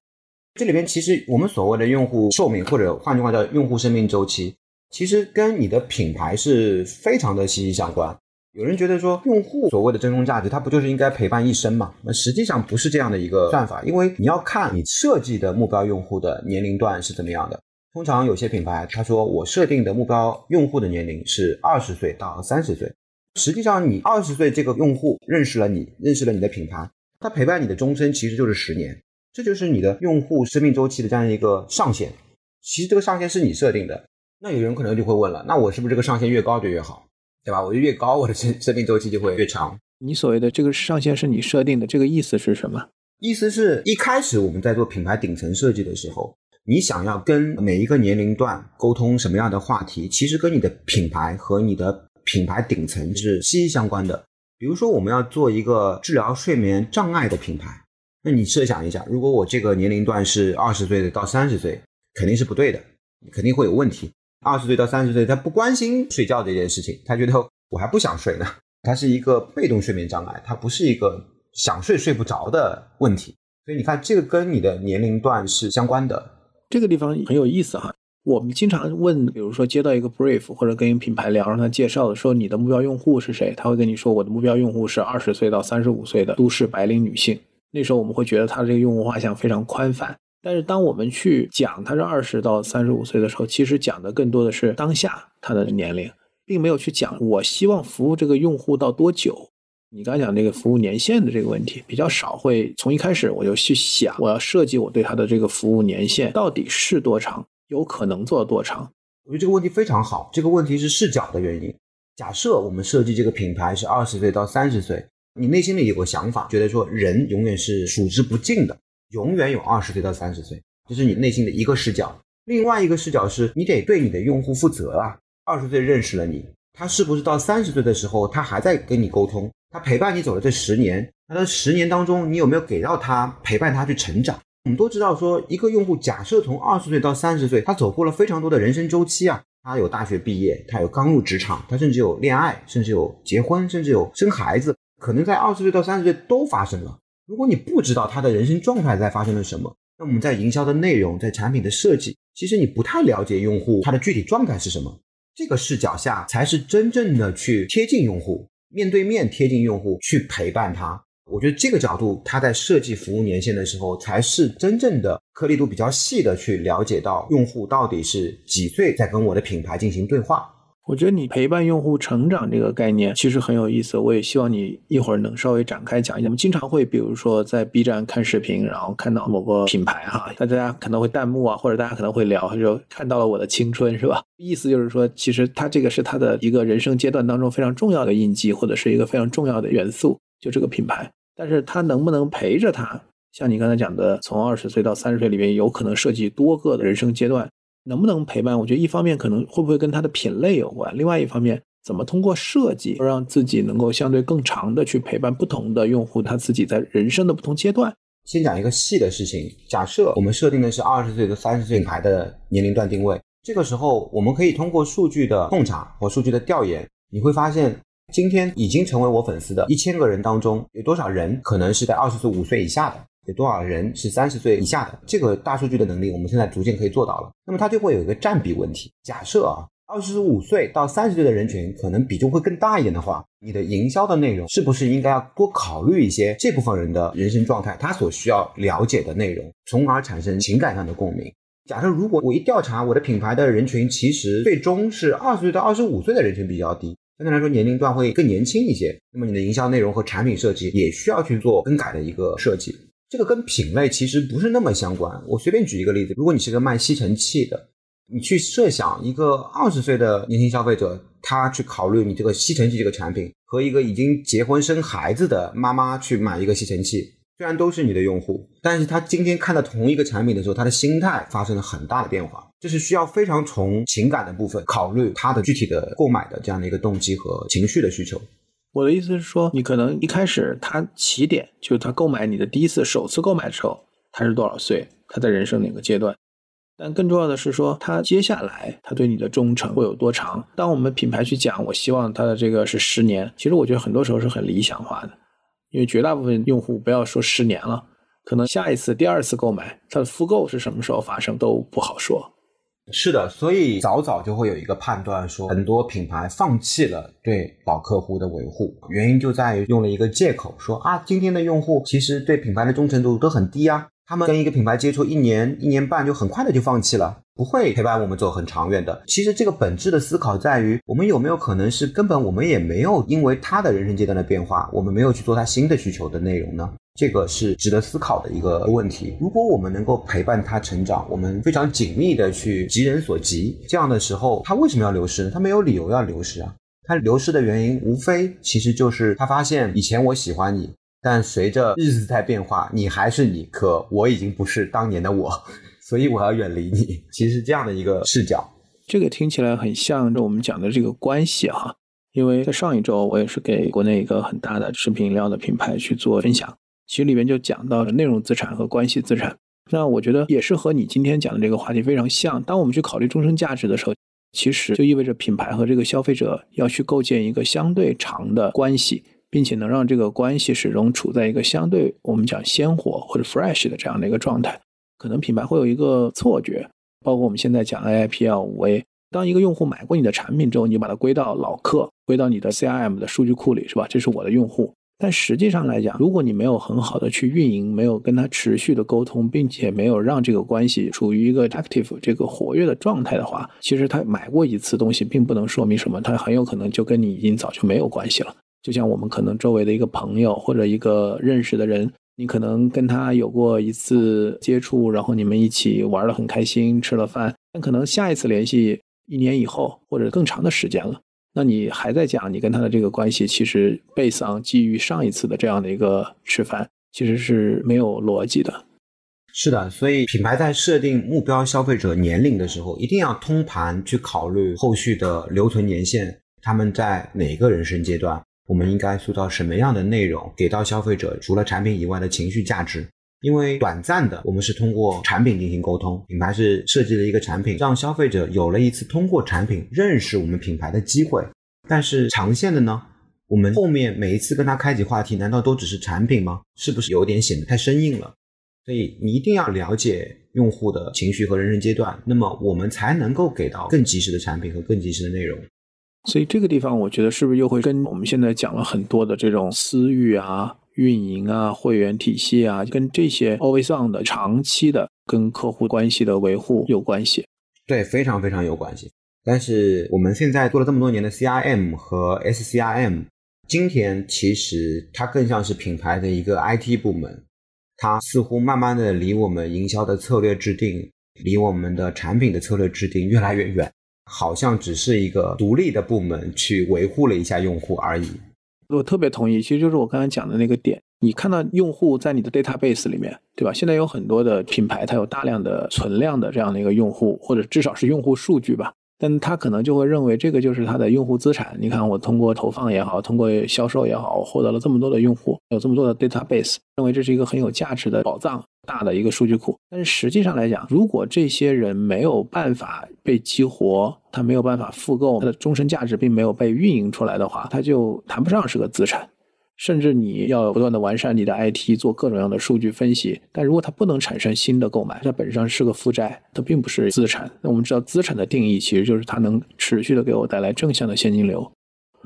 这里边其实我们所谓的用户寿命，或者换句话叫用户生命周期，其实跟你的品牌是非常的息息相关。有人觉得说，用户所谓的真空价值，它不就是应该陪伴一生吗？那实际上不是这样的一个算法，因为你要看你设计的目标用户的年龄段是怎么样的。通常有些品牌，他说我设定的目标用户的年龄是二十岁到三十岁，实际上你二十岁这个用户认识了你，认识了你的品牌，他陪伴你的终身其实就是十年，这就是你的用户生命周期的这样一个上限。其实这个上限是你设定的，那有人可能就会问了，那我是不是这个上限越高就越好？对吧？我就越高，我的生生命周期就会越长。你所谓的这个上限是你设定的，这个意思是什么？意思是一开始我们在做品牌顶层设计的时候，你想要跟每一个年龄段沟通什么样的话题，其实跟你的品牌和你的品牌顶层是息息相关的。比如说，我们要做一个治疗睡眠障碍的品牌，那你设想一下，如果我这个年龄段是二十岁到三十岁，肯定是不对的，肯定会有问题。二十岁到三十岁，他不关心睡觉这件事情，他觉得我还不想睡呢。他是一个被动睡眠障碍，他不是一个想睡睡不着的问题。所以你看，这个跟你的年龄段是相关的。这个地方很有意思哈。我们经常问，比如说接到一个 brief 或者跟品牌聊，让他介绍的说你的目标用户是谁，他会跟你说我的目标用户是二十岁到三十五岁的都市白领女性。那时候我们会觉得他这个用户画像非常宽泛。但是当我们去讲他是二十到三十五岁的时候，其实讲的更多的是当下他的年龄，并没有去讲我希望服务这个用户到多久。你刚讲那个服务年限的这个问题比较少，会从一开始我就去想，我要设计我对他的这个服务年限到底是多长，有可能做多长。我觉得这个问题非常好，这个问题是视角的原因。假设我们设计这个品牌是二十岁到三十岁，你内心里有个想法，觉得说人永远是数之不尽的。永远有二十岁到三十岁，这是你内心的一个视角。另外一个视角是你得对你的用户负责啊。二十岁认识了你，他是不是到三十岁的时候，他还在跟你沟通？他陪伴你走了这十年，那这十年当中，你有没有给到他陪伴他去成长？我们都知道说，一个用户假设从二十岁到三十岁，他走过了非常多的人生周期啊。他有大学毕业，他有刚入职场，他甚至有恋爱，甚至有结婚，甚至有生孩子，可能在二十岁到三十岁都发生了。如果你不知道他的人生状态在发生了什么，那我们在营销的内容，在产品的设计，其实你不太了解用户他的具体状态是什么。这个视角下，才是真正的去贴近用户，面对面贴近用户，去陪伴他。我觉得这个角度，他在设计服务年限的时候，才是真正的颗粒度比较细的去了解到用户到底是几岁，在跟我的品牌进行对话。我觉得你陪伴用户成长这个概念其实很有意思，我也希望你一会儿能稍微展开讲一讲。我们经常会比如说在 B 站看视频，然后看到某个品牌哈，那大家可能会弹幕啊，或者大家可能会聊，就看到了我的青春是吧？意思就是说，其实他这个是他的一个人生阶段当中非常重要的印记，或者是一个非常重要的元素，就这个品牌。但是他能不能陪着他？像你刚才讲的，从二十岁到三十岁里面，有可能涉及多个的人生阶段。能不能陪伴？我觉得一方面可能会不会跟它的品类有关，另外一方面怎么通过设计让自己能够相对更长的去陪伴不同的用户，他自己在人生的不同阶段。先讲一个细的事情，假设我们设定的是二十岁到三十岁品牌的年龄段定位，这个时候我们可以通过数据的洞察或数据的调研，你会发现今天已经成为我粉丝的一千个人当中，有多少人可能是在二十岁五岁以下的。有多少人是三十岁以下的？这个大数据的能力，我们现在逐渐可以做到了。那么它就会有一个占比问题。假设啊，二十五岁到三十岁的人群可能比重会更大一点的话，你的营销的内容是不是应该要多考虑一些这部分人的人生状态，他所需要了解的内容，从而产生情感上的共鸣？假设如果我一调查我的品牌的人群，其实最终是二十岁到二十五岁的人群比较低，相对来说年龄段会更年轻一些，那么你的营销内容和产品设计也需要去做更改的一个设计。这个跟品类其实不是那么相关。我随便举一个例子，如果你是个卖吸尘器的，你去设想一个二十岁的年轻消费者，他去考虑你这个吸尘器这个产品，和一个已经结婚生孩子的妈妈去买一个吸尘器，虽然都是你的用户，但是他今天看到同一个产品的时候，他的心态发生了很大的变化。这是需要非常从情感的部分考虑他的具体的购买的这样的一个动机和情绪的需求。我的意思是说，你可能一开始他起点就是他购买你的第一次首次购买的时候，他是多少岁？他在人生哪个阶段？但更重要的是说，他接下来他对你的忠诚会有多长？当我们品牌去讲，我希望他的这个是十年，其实我觉得很多时候是很理想化的，因为绝大部分用户不要说十年了，可能下一次、第二次购买，他的复购是什么时候发生都不好说。是的，所以早早就会有一个判断，说很多品牌放弃了对老客户的维护，原因就在于用了一个借口，说啊，今天的用户其实对品牌的忠诚度都很低啊，他们跟一个品牌接触一年、一年半就很快的就放弃了，不会陪伴我们走很长远的。其实这个本质的思考在于，我们有没有可能是根本我们也没有因为他的人生阶段的变化，我们没有去做他新的需求的内容呢？这个是值得思考的一个问题。如果我们能够陪伴他成长，我们非常紧密的去急人所急，这样的时候，他为什么要流失呢？他没有理由要流失啊。他流失的原因无非其实就是他发现以前我喜欢你，但随着日子在变化，你还是你，可我已经不是当年的我，所以我要远离你。其实这样的一个视角，这个听起来很像我们讲的这个关系哈。因为在上一周，我也是给国内一个很大的食品饮料的品牌去做分享。其实里面就讲到了内容资产和关系资产，那我觉得也是和你今天讲的这个话题非常像。当我们去考虑终身价值的时候，其实就意味着品牌和这个消费者要去构建一个相对长的关系，并且能让这个关系始终处在一个相对我们讲鲜活或者 fresh 的这样的一个状态。可能品牌会有一个错觉，包括我们现在讲 AIPL 五 A，当一个用户买过你的产品之后，你就把它归到老客，归到你的 CRM 的数据库里，是吧？这是我的用户。但实际上来讲，如果你没有很好的去运营，没有跟他持续的沟通，并且没有让这个关系处于一个 active 这个活跃的状态的话，其实他买过一次东西，并不能说明什么，他很有可能就跟你已经早就没有关系了。就像我们可能周围的一个朋友或者一个认识的人，你可能跟他有过一次接触，然后你们一起玩的很开心，吃了饭，但可能下一次联系一年以后或者更长的时间了。那你还在讲你跟他的这个关系，其实贝桑基于上一次的这样的一个吃饭，其实是没有逻辑的。是的，所以品牌在设定目标消费者年龄的时候，一定要通盘去考虑后续的留存年限，他们在哪个人生阶段，我们应该塑造什么样的内容，给到消费者除了产品以外的情绪价值。因为短暂的，我们是通过产品进行沟通，品牌是设计了一个产品，让消费者有了一次通过产品认识我们品牌的机会。但是长线的呢，我们后面每一次跟他开启话题，难道都只是产品吗？是不是有点显得太生硬了？所以你一定要了解用户的情绪和人生阶段，那么我们才能够给到更及时的产品和更及时的内容。所以这个地方，我觉得是不是又会跟我们现在讲了很多的这种私域啊、运营啊、会员体系啊，跟这些 always on 的长期的跟客户关系的维护有关系？对，非常非常有关系。但是我们现在做了这么多年的 CRM 和 SCRM，今天其实它更像是品牌的一个 IT 部门。它似乎慢慢的离我们营销的策略制定，离我们的产品的策略制定越来越远，好像只是一个独立的部门去维护了一下用户而已。我特别同意，其实就是我刚才讲的那个点，你看到用户在你的 database 里面，对吧？现在有很多的品牌，它有大量的存量的这样的一个用户，或者至少是用户数据吧。但他可能就会认为这个就是他的用户资产。你看，我通过投放也好，通过销售也好，我获得了这么多的用户，有这么多的 database，认为这是一个很有价值的宝藏，大的一个数据库。但是实际上来讲，如果这些人没有办法被激活，他没有办法复购，他的终身价值并没有被运营出来的话，他就谈不上是个资产。甚至你要不断的完善你的 IT，做各种各样的数据分析，但如果它不能产生新的购买，它本质上是个负债，它并不是资产。那我们知道资产的定义其实就是它能持续的给我带来正向的现金流。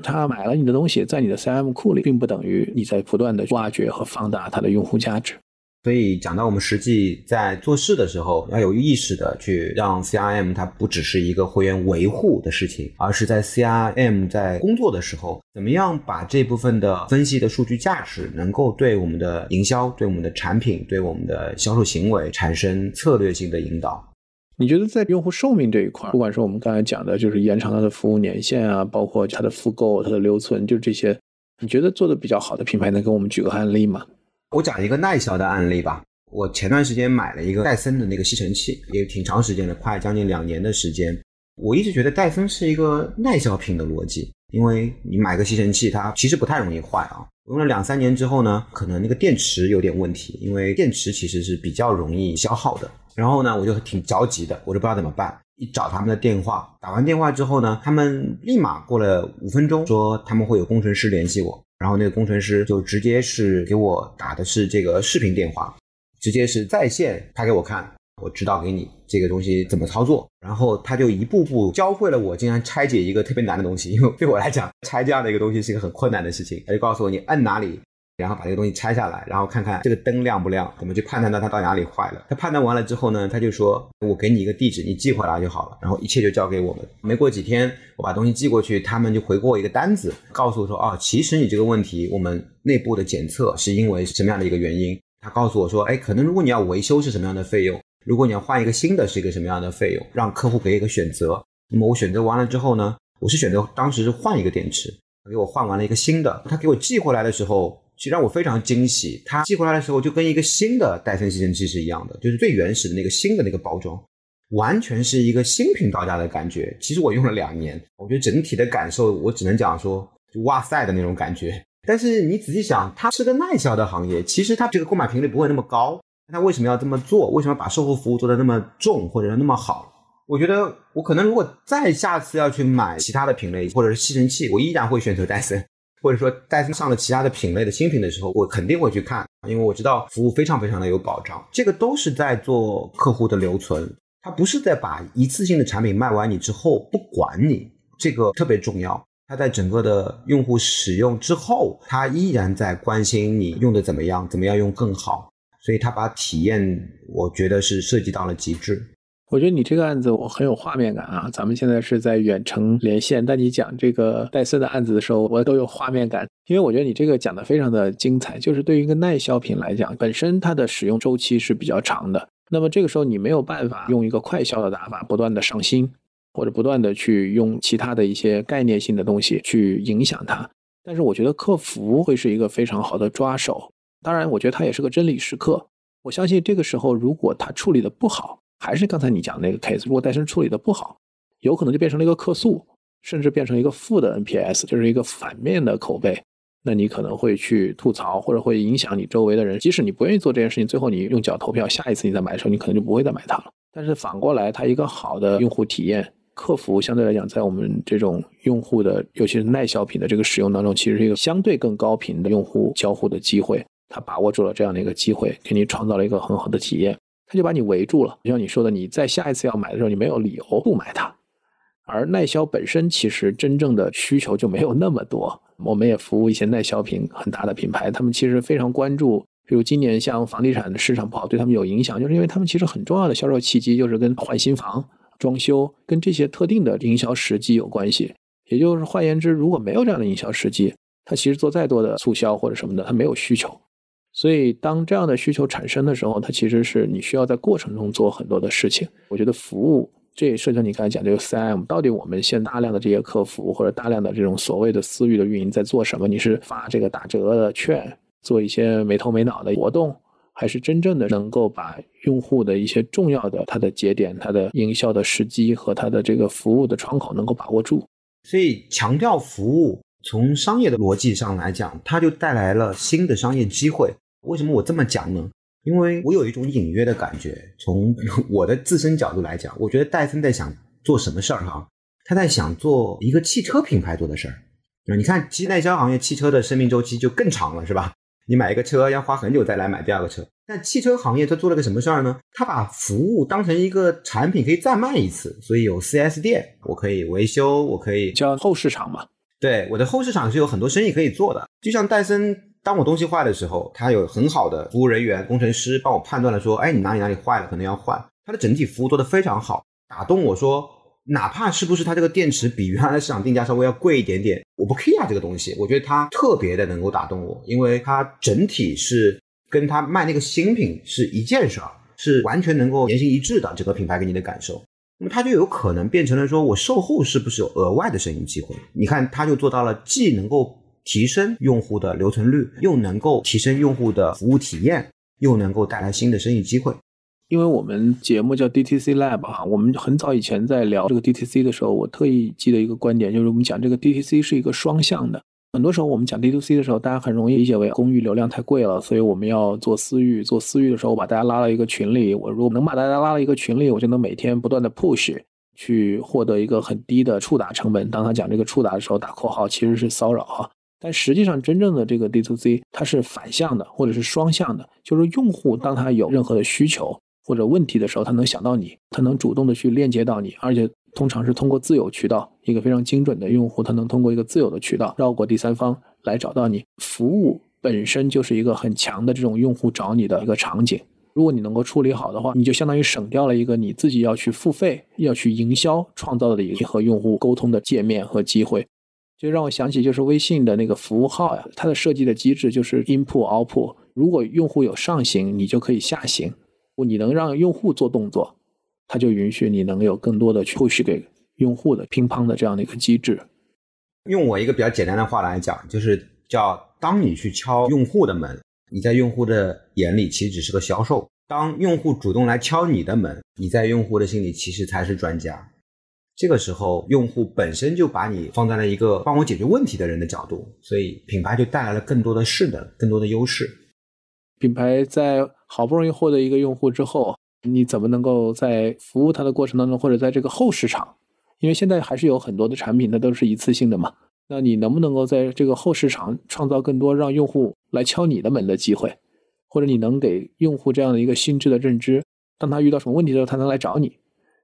他买了你的东西，在你的 CRM 库里，并不等于你在不断的挖掘和放大它的用户价值。所以讲到我们实际在做事的时候，要有意识的去让 CRM 它不只是一个会员维护的事情，而是在 CRM 在工作的时候，怎么样把这部分的分析的数据价值，能够对我们的营销、对我们的产品、对我们的销售行为产生策略性的引导。你觉得在用户寿命这一块，不管是我们刚才讲的，就是延长它的服务年限啊，包括它的复购、它的留存，就这些，你觉得做的比较好的品牌，能给我们举个案例吗？我讲一个耐销的案例吧。我前段时间买了一个戴森的那个吸尘器，也挺长时间的，快将近两年的时间。我一直觉得戴森是一个耐销品的逻辑，因为你买个吸尘器，它其实不太容易坏啊。我用了两三年之后呢，可能那个电池有点问题，因为电池其实是比较容易消耗的。然后呢，我就挺着急的，我就不知道怎么办。一找他们的电话，打完电话之后呢，他们立马过了五分钟，说他们会有工程师联系我。然后那个工程师就直接是给我打的是这个视频电话，直接是在线拍给我看，我指导给你这个东西怎么操作。然后他就一步步教会了我，竟然拆解一个特别难的东西，因为对我来讲拆这样的一个东西是一个很困难的事情。他就告诉我你摁哪里。然后把这个东西拆下来，然后看看这个灯亮不亮，怎么去判断到它到哪里坏了。他判断完了之后呢，他就说：“我给你一个地址，你寄回来就好了。”然后一切就交给我们。没过几天，我把东西寄过去，他们就回过一个单子，告诉我说：“哦，其实你这个问题，我们内部的检测是因为什么样的一个原因？”他告诉我说：“哎，可能如果你要维修是什么样的费用，如果你要换一个新的是一个什么样的费用，让客户给一个选择。那么我选择完了之后呢，我是选择当时是换一个电池，给我换完了一个新的。他给我寄回来的时候。其实让我非常惊喜，它寄回来的时候就跟一个新的戴森吸尘器是一样的，就是最原始的那个新的那个包装，完全是一个新品到家的感觉。其实我用了两年，我觉得整体的感受，我只能讲说，就哇塞的那种感觉。但是你仔细想，它是个耐销的行业，其实它这个购买频率不会那么高，那为什么要这么做？为什么把售后服务做的那么重或者那么好？我觉得我可能如果再下次要去买其他的品类或者是吸尘器，我依然会选择戴森。或者说戴森上了其他的品类的新品的时候，我肯定会去看，因为我知道服务非常非常的有保障。这个都是在做客户的留存，他不是在把一次性的产品卖完你之后不管你，这个特别重要。他在整个的用户使用之后，他依然在关心你用的怎么样，怎么样用更好，所以他把体验，我觉得是设计到了极致。我觉得你这个案子我很有画面感啊！咱们现在是在远程连线，但你讲这个戴森的案子的时候，我都有画面感，因为我觉得你这个讲的非常的精彩。就是对于一个耐销品来讲，本身它的使用周期是比较长的，那么这个时候你没有办法用一个快销的打法，不断的上新，或者不断的去用其他的一些概念性的东西去影响它。但是我觉得客服会是一个非常好的抓手，当然，我觉得它也是个真理时刻。我相信这个时候如果它处理的不好。还是刚才你讲那个 case，如果戴森处理的不好，有可能就变成了一个客诉，甚至变成一个负的 NPS，就是一个反面的口碑。那你可能会去吐槽，或者会影响你周围的人。即使你不愿意做这件事情，最后你用脚投票，下一次你再买的时候，你可能就不会再买它了。但是反过来，它一个好的用户体验，客服相对来讲，在我们这种用户的，尤其是耐销品的这个使用当中，其实是一个相对更高频的用户交互的机会。他把握住了这样的一个机会，给你创造了一个很好的体验，他就把你围住了。就像你说的，你在下一次要买的时候，你没有理由不买它。而耐销本身其实真正的需求就没有那么多。我们也服务一些耐销品很大的品牌，他们其实非常关注，比如今年像房地产的市场不好，对他们有影响，就是因为他们其实很重要的销售契机就是跟换新房、装修跟这些特定的营销时机有关系。也就是换言之，如果没有这样的营销时机，他其实做再多的促销或者什么的，他没有需求。所以当这样的需求产生的时候，它其实是你需要在过程中做很多的事情。我觉得服务。这也涉及到你刚才讲这个 CM，到底我们现大量的这些客服或者大量的这种所谓的私域的运营在做什么？你是发这个打折的券，做一些没头没脑的活动，还是真正的能够把用户的一些重要的它的节点、它的营销的时机和它的这个服务的窗口能够把握住？所以强调服务，从商业的逻辑上来讲，它就带来了新的商业机会。为什么我这么讲呢？因为我有一种隐约的感觉，从我的自身角度来讲，我觉得戴森在想做什么事儿哈？他在想做一个汽车品牌做的事儿。啊，你看，其实耐销行业汽车的生命周期就更长了，是吧？你买一个车要花很久再来买第二个车。但汽车行业它做了个什么事儿呢？它把服务当成一个产品可以再卖一次，所以有 4S 店，我可以维修，我可以叫后市场嘛。对，我的后市场是有很多生意可以做的，就像戴森。当我东西坏的时候，他有很好的服务人员、工程师帮我判断了，说，哎，你哪里哪里坏了，可能要换。他的整体服务做得非常好，打动我说，哪怕是不是他这个电池比原来的市场定价稍微要贵一点点，我不 care 这个东西。我觉得它特别的能够打动我，因为它整体是跟他卖那个新品是一件事儿，是完全能够言行一致的。整个品牌给你的感受，那么它就有可能变成了说我售后是不是有额外的生意机会？你看，他就做到了，既能够。提升用户的留存率，又能够提升用户的服务体验，又能够带来新的生意机会。因为我们节目叫 DTC Lab 哈，我们很早以前在聊这个 DTC 的时候，我特意记得一个观点，就是我们讲这个 DTC 是一个双向的。很多时候我们讲 DTC 的时候，大家很容易理解为公域流量太贵了，所以我们要做私域。做私域的时候，我把大家拉到一个群里，我如果能把大家拉到一个群里，我就能每天不断的 push，去获得一个很低的触达成本。当他讲这个触达的时候，打括号其实是骚扰哈。但实际上，真正的这个 D to C 它是反向的，或者是双向的，就是用户当他有任何的需求或者问题的时候，他能想到你，他能主动的去链接到你，而且通常是通过自有渠道，一个非常精准的用户，他能通过一个自有的渠道绕过第三方来找到你。服务本身就是一个很强的这种用户找你的一个场景，如果你能够处理好的话，你就相当于省掉了一个你自己要去付费、要去营销创造的一个和用户沟通的界面和机会。就让我想起，就是微信的那个服务号呀，它的设计的机制就是 input output。如果用户有上行，你就可以下行。你能让用户做动作，它就允许你能有更多的去 push 给用户的乒乓的这样的一个机制。用我一个比较简单的话来讲，就是叫当你去敲用户的门，你在用户的眼里其实只是个销售；当用户主动来敲你的门，你在用户的心里其实才是专家。这个时候，用户本身就把你放在了一个帮我解决问题的人的角度，所以品牌就带来了更多的势能，更多的优势。品牌在好不容易获得一个用户之后，你怎么能够在服务他的过程当中，或者在这个后市场，因为现在还是有很多的产品，它都是一次性的嘛？那你能不能够在这个后市场创造更多让用户来敲你的门的机会，或者你能给用户这样的一个心智的认知，当他遇到什么问题的时候，他能来找你，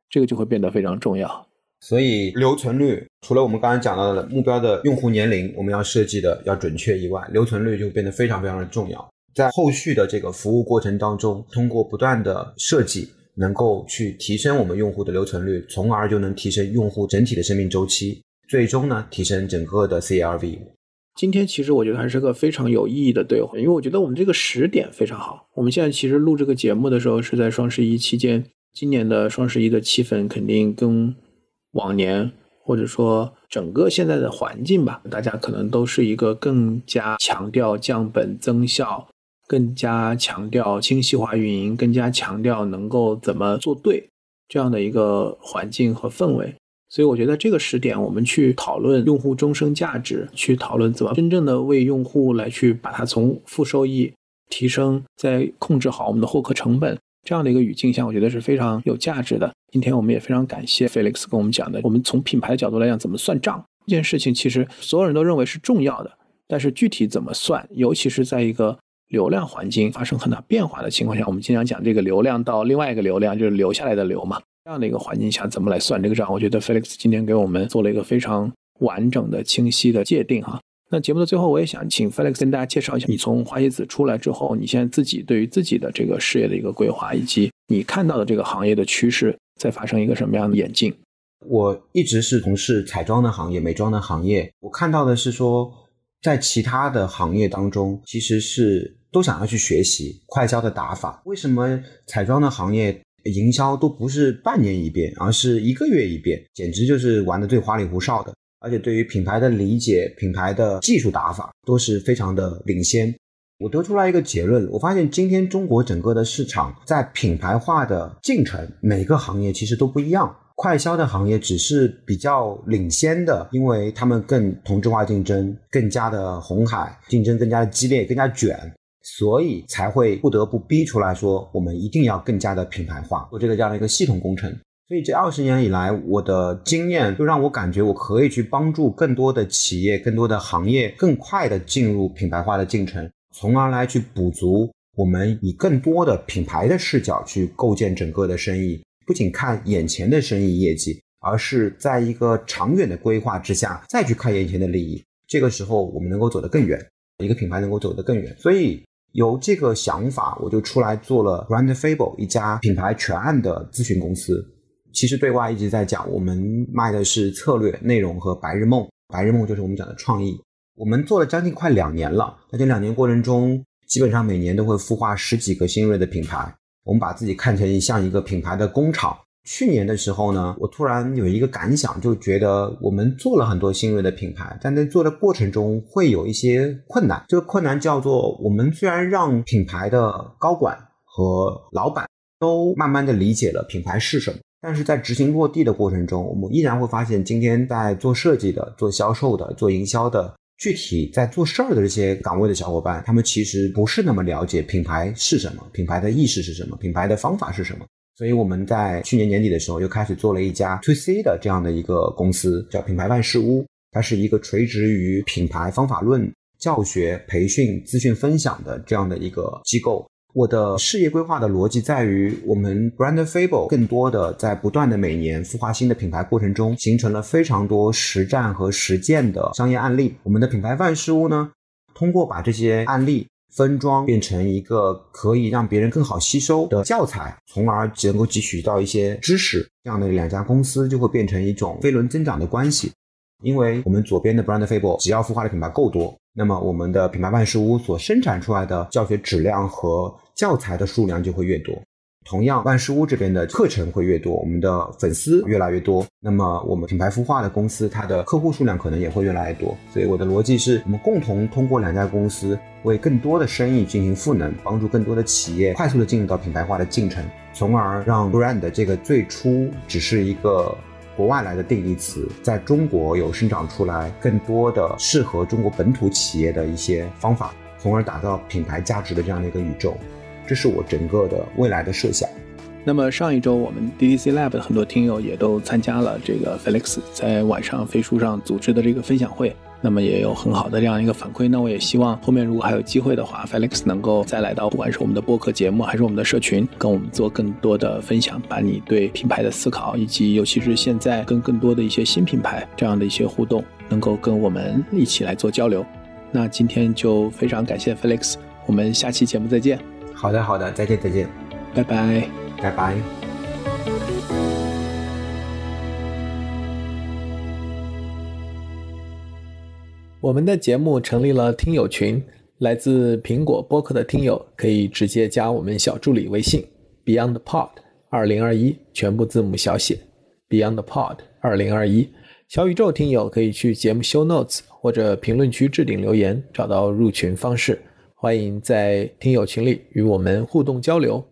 这个就会变得非常重要。所以留存率除了我们刚才讲到的目标的用户年龄我们要设计的要准确以外，留存率就变得非常非常的重要。在后续的这个服务过程当中，通过不断的设计，能够去提升我们用户的留存率，从而就能提升用户整体的生命周期，最终呢提升整个的 CRV。今天其实我觉得还是个非常有意义的对话，因为我觉得我们这个时点非常好。我们现在其实录这个节目的时候是在双十一期间，今年的双十一的气氛肯定跟。往年或者说整个现在的环境吧，大家可能都是一个更加强调降本增效，更加强调精细化运营，更加强调能够怎么做对这样的一个环境和氛围。所以我觉得这个时点，我们去讨论用户终生价值，去讨论怎么真正的为用户来去把它从负收益提升，再控制好我们的获客成本。这样的一个语境下，我觉得是非常有价值的。今天我们也非常感谢 Felix 跟我们讲的，我们从品牌的角度来讲，怎么算账这件事情，其实所有人都认为是重要的，但是具体怎么算，尤其是在一个流量环境发生很大变化的情况下，我们经常讲这个流量到另外一个流量就是留下来的流嘛，这样的一个环境下怎么来算这个账？我觉得 Felix 今天给我们做了一个非常完整的、清晰的界定哈。那节目的最后，我也想请 Felix 跟大家介绍一下，你从华西子出来之后，你现在自己对于自己的这个事业的一个规划，以及你看到的这个行业的趋势在发生一个什么样的演进？我一直是从事彩妆的行业、美妆的行业，我看到的是说，在其他的行业当中，其实是都想要去学习快销的打法。为什么彩妆的行业营销都不是半年一变，而是一个月一变？简直就是玩的最花里胡哨的。而且对于品牌的理解、品牌的技术打法都是非常的领先。我得出来一个结论，我发现今天中国整个的市场在品牌化的进程，每个行业其实都不一样。快销的行业只是比较领先的，因为他们更同质化竞争，更加的红海竞争更加的激烈，更加卷，所以才会不得不逼出来说，我们一定要更加的品牌化，做这个这样的一个系统工程。所以这二十年以来，我的经验就让我感觉我可以去帮助更多的企业、更多的行业更快的进入品牌化的进程，从而来去补足我们以更多的品牌的视角去构建整个的生意，不仅看眼前的生意业绩，而是在一个长远的规划之下再去看眼前的利益。这个时候，我们能够走得更远，一个品牌能够走得更远。所以有这个想法，我就出来做了 Brand Fable 一家品牌全案的咨询公司。其实对外一直在讲，我们卖的是策略、内容和白日梦。白日梦就是我们讲的创意。我们做了将近快两年了，在这两年过程中，基本上每年都会孵化十几个新锐的品牌。我们把自己看成像一个品牌的工厂。去年的时候呢，我突然有一个感想，就觉得我们做了很多新锐的品牌，但在做的过程中会有一些困难。这个困难叫做，我们虽然让品牌的高管和老板都慢慢的理解了品牌是什么。但是在执行落地的过程中，我们依然会发现，今天在做设计的、做销售的、做营销的，具体在做事儿的这些岗位的小伙伴，他们其实不是那么了解品牌是什么，品牌的意识是什么，品牌的方法是什么。所以我们在去年年底的时候，又开始做了一家 To C 的这样的一个公司，叫品牌万事屋。它是一个垂直于品牌方法论、教学、培训、资讯分享的这样的一个机构。我的事业规划的逻辑在于，我们 Brand Fable 更多的在不断的每年孵化新的品牌过程中，形成了非常多实战和实践的商业案例。我们的品牌万事屋呢，通过把这些案例分装变成一个可以让别人更好吸收的教材，从而能够汲取到一些知识，这样的两家公司就会变成一种飞轮增长的关系。因为我们左边的 Brand Fable 只要孵化的品牌够多。那么，我们的品牌万事屋所生产出来的教学质量和教材的数量就会越多。同样，万事屋这边的课程会越多，我们的粉丝越来越多。那么，我们品牌孵化的公司，它的客户数量可能也会越来越多。所以，我的逻辑是我们共同通过两家公司，为更多的生意进行赋能，帮助更多的企业快速的进入到品牌化的进程，从而让 brand 这个最初只是一个。国外来的定义词，在中国有生长出来更多的适合中国本土企业的一些方法，从而打造品牌价值的这样的一个宇宙，这是我整个的未来的设想。那么上一周我们 DDC Lab 的很多听友也都参加了这个 Felix 在晚上飞书上组织的这个分享会。那么也有很好的这样一个反馈，那我也希望后面如果还有机会的话，Felix 能够再来到，不管是我们的播客节目，还是我们的社群，跟我们做更多的分享，把你对品牌的思考，以及尤其是现在跟更多的一些新品牌这样的一些互动，能够跟我们一起来做交流。那今天就非常感谢 Felix，我们下期节目再见。好的，好的，再见，再见，拜拜，拜拜。我们的节目成立了听友群，来自苹果播客的听友可以直接加我们小助理微信 BeyondPod 二零二一，全部字母小写 BeyondPod 二零二一。小宇宙听友可以去节目 Show Notes 或者评论区置顶留言，找到入群方式。欢迎在听友群里与我们互动交流。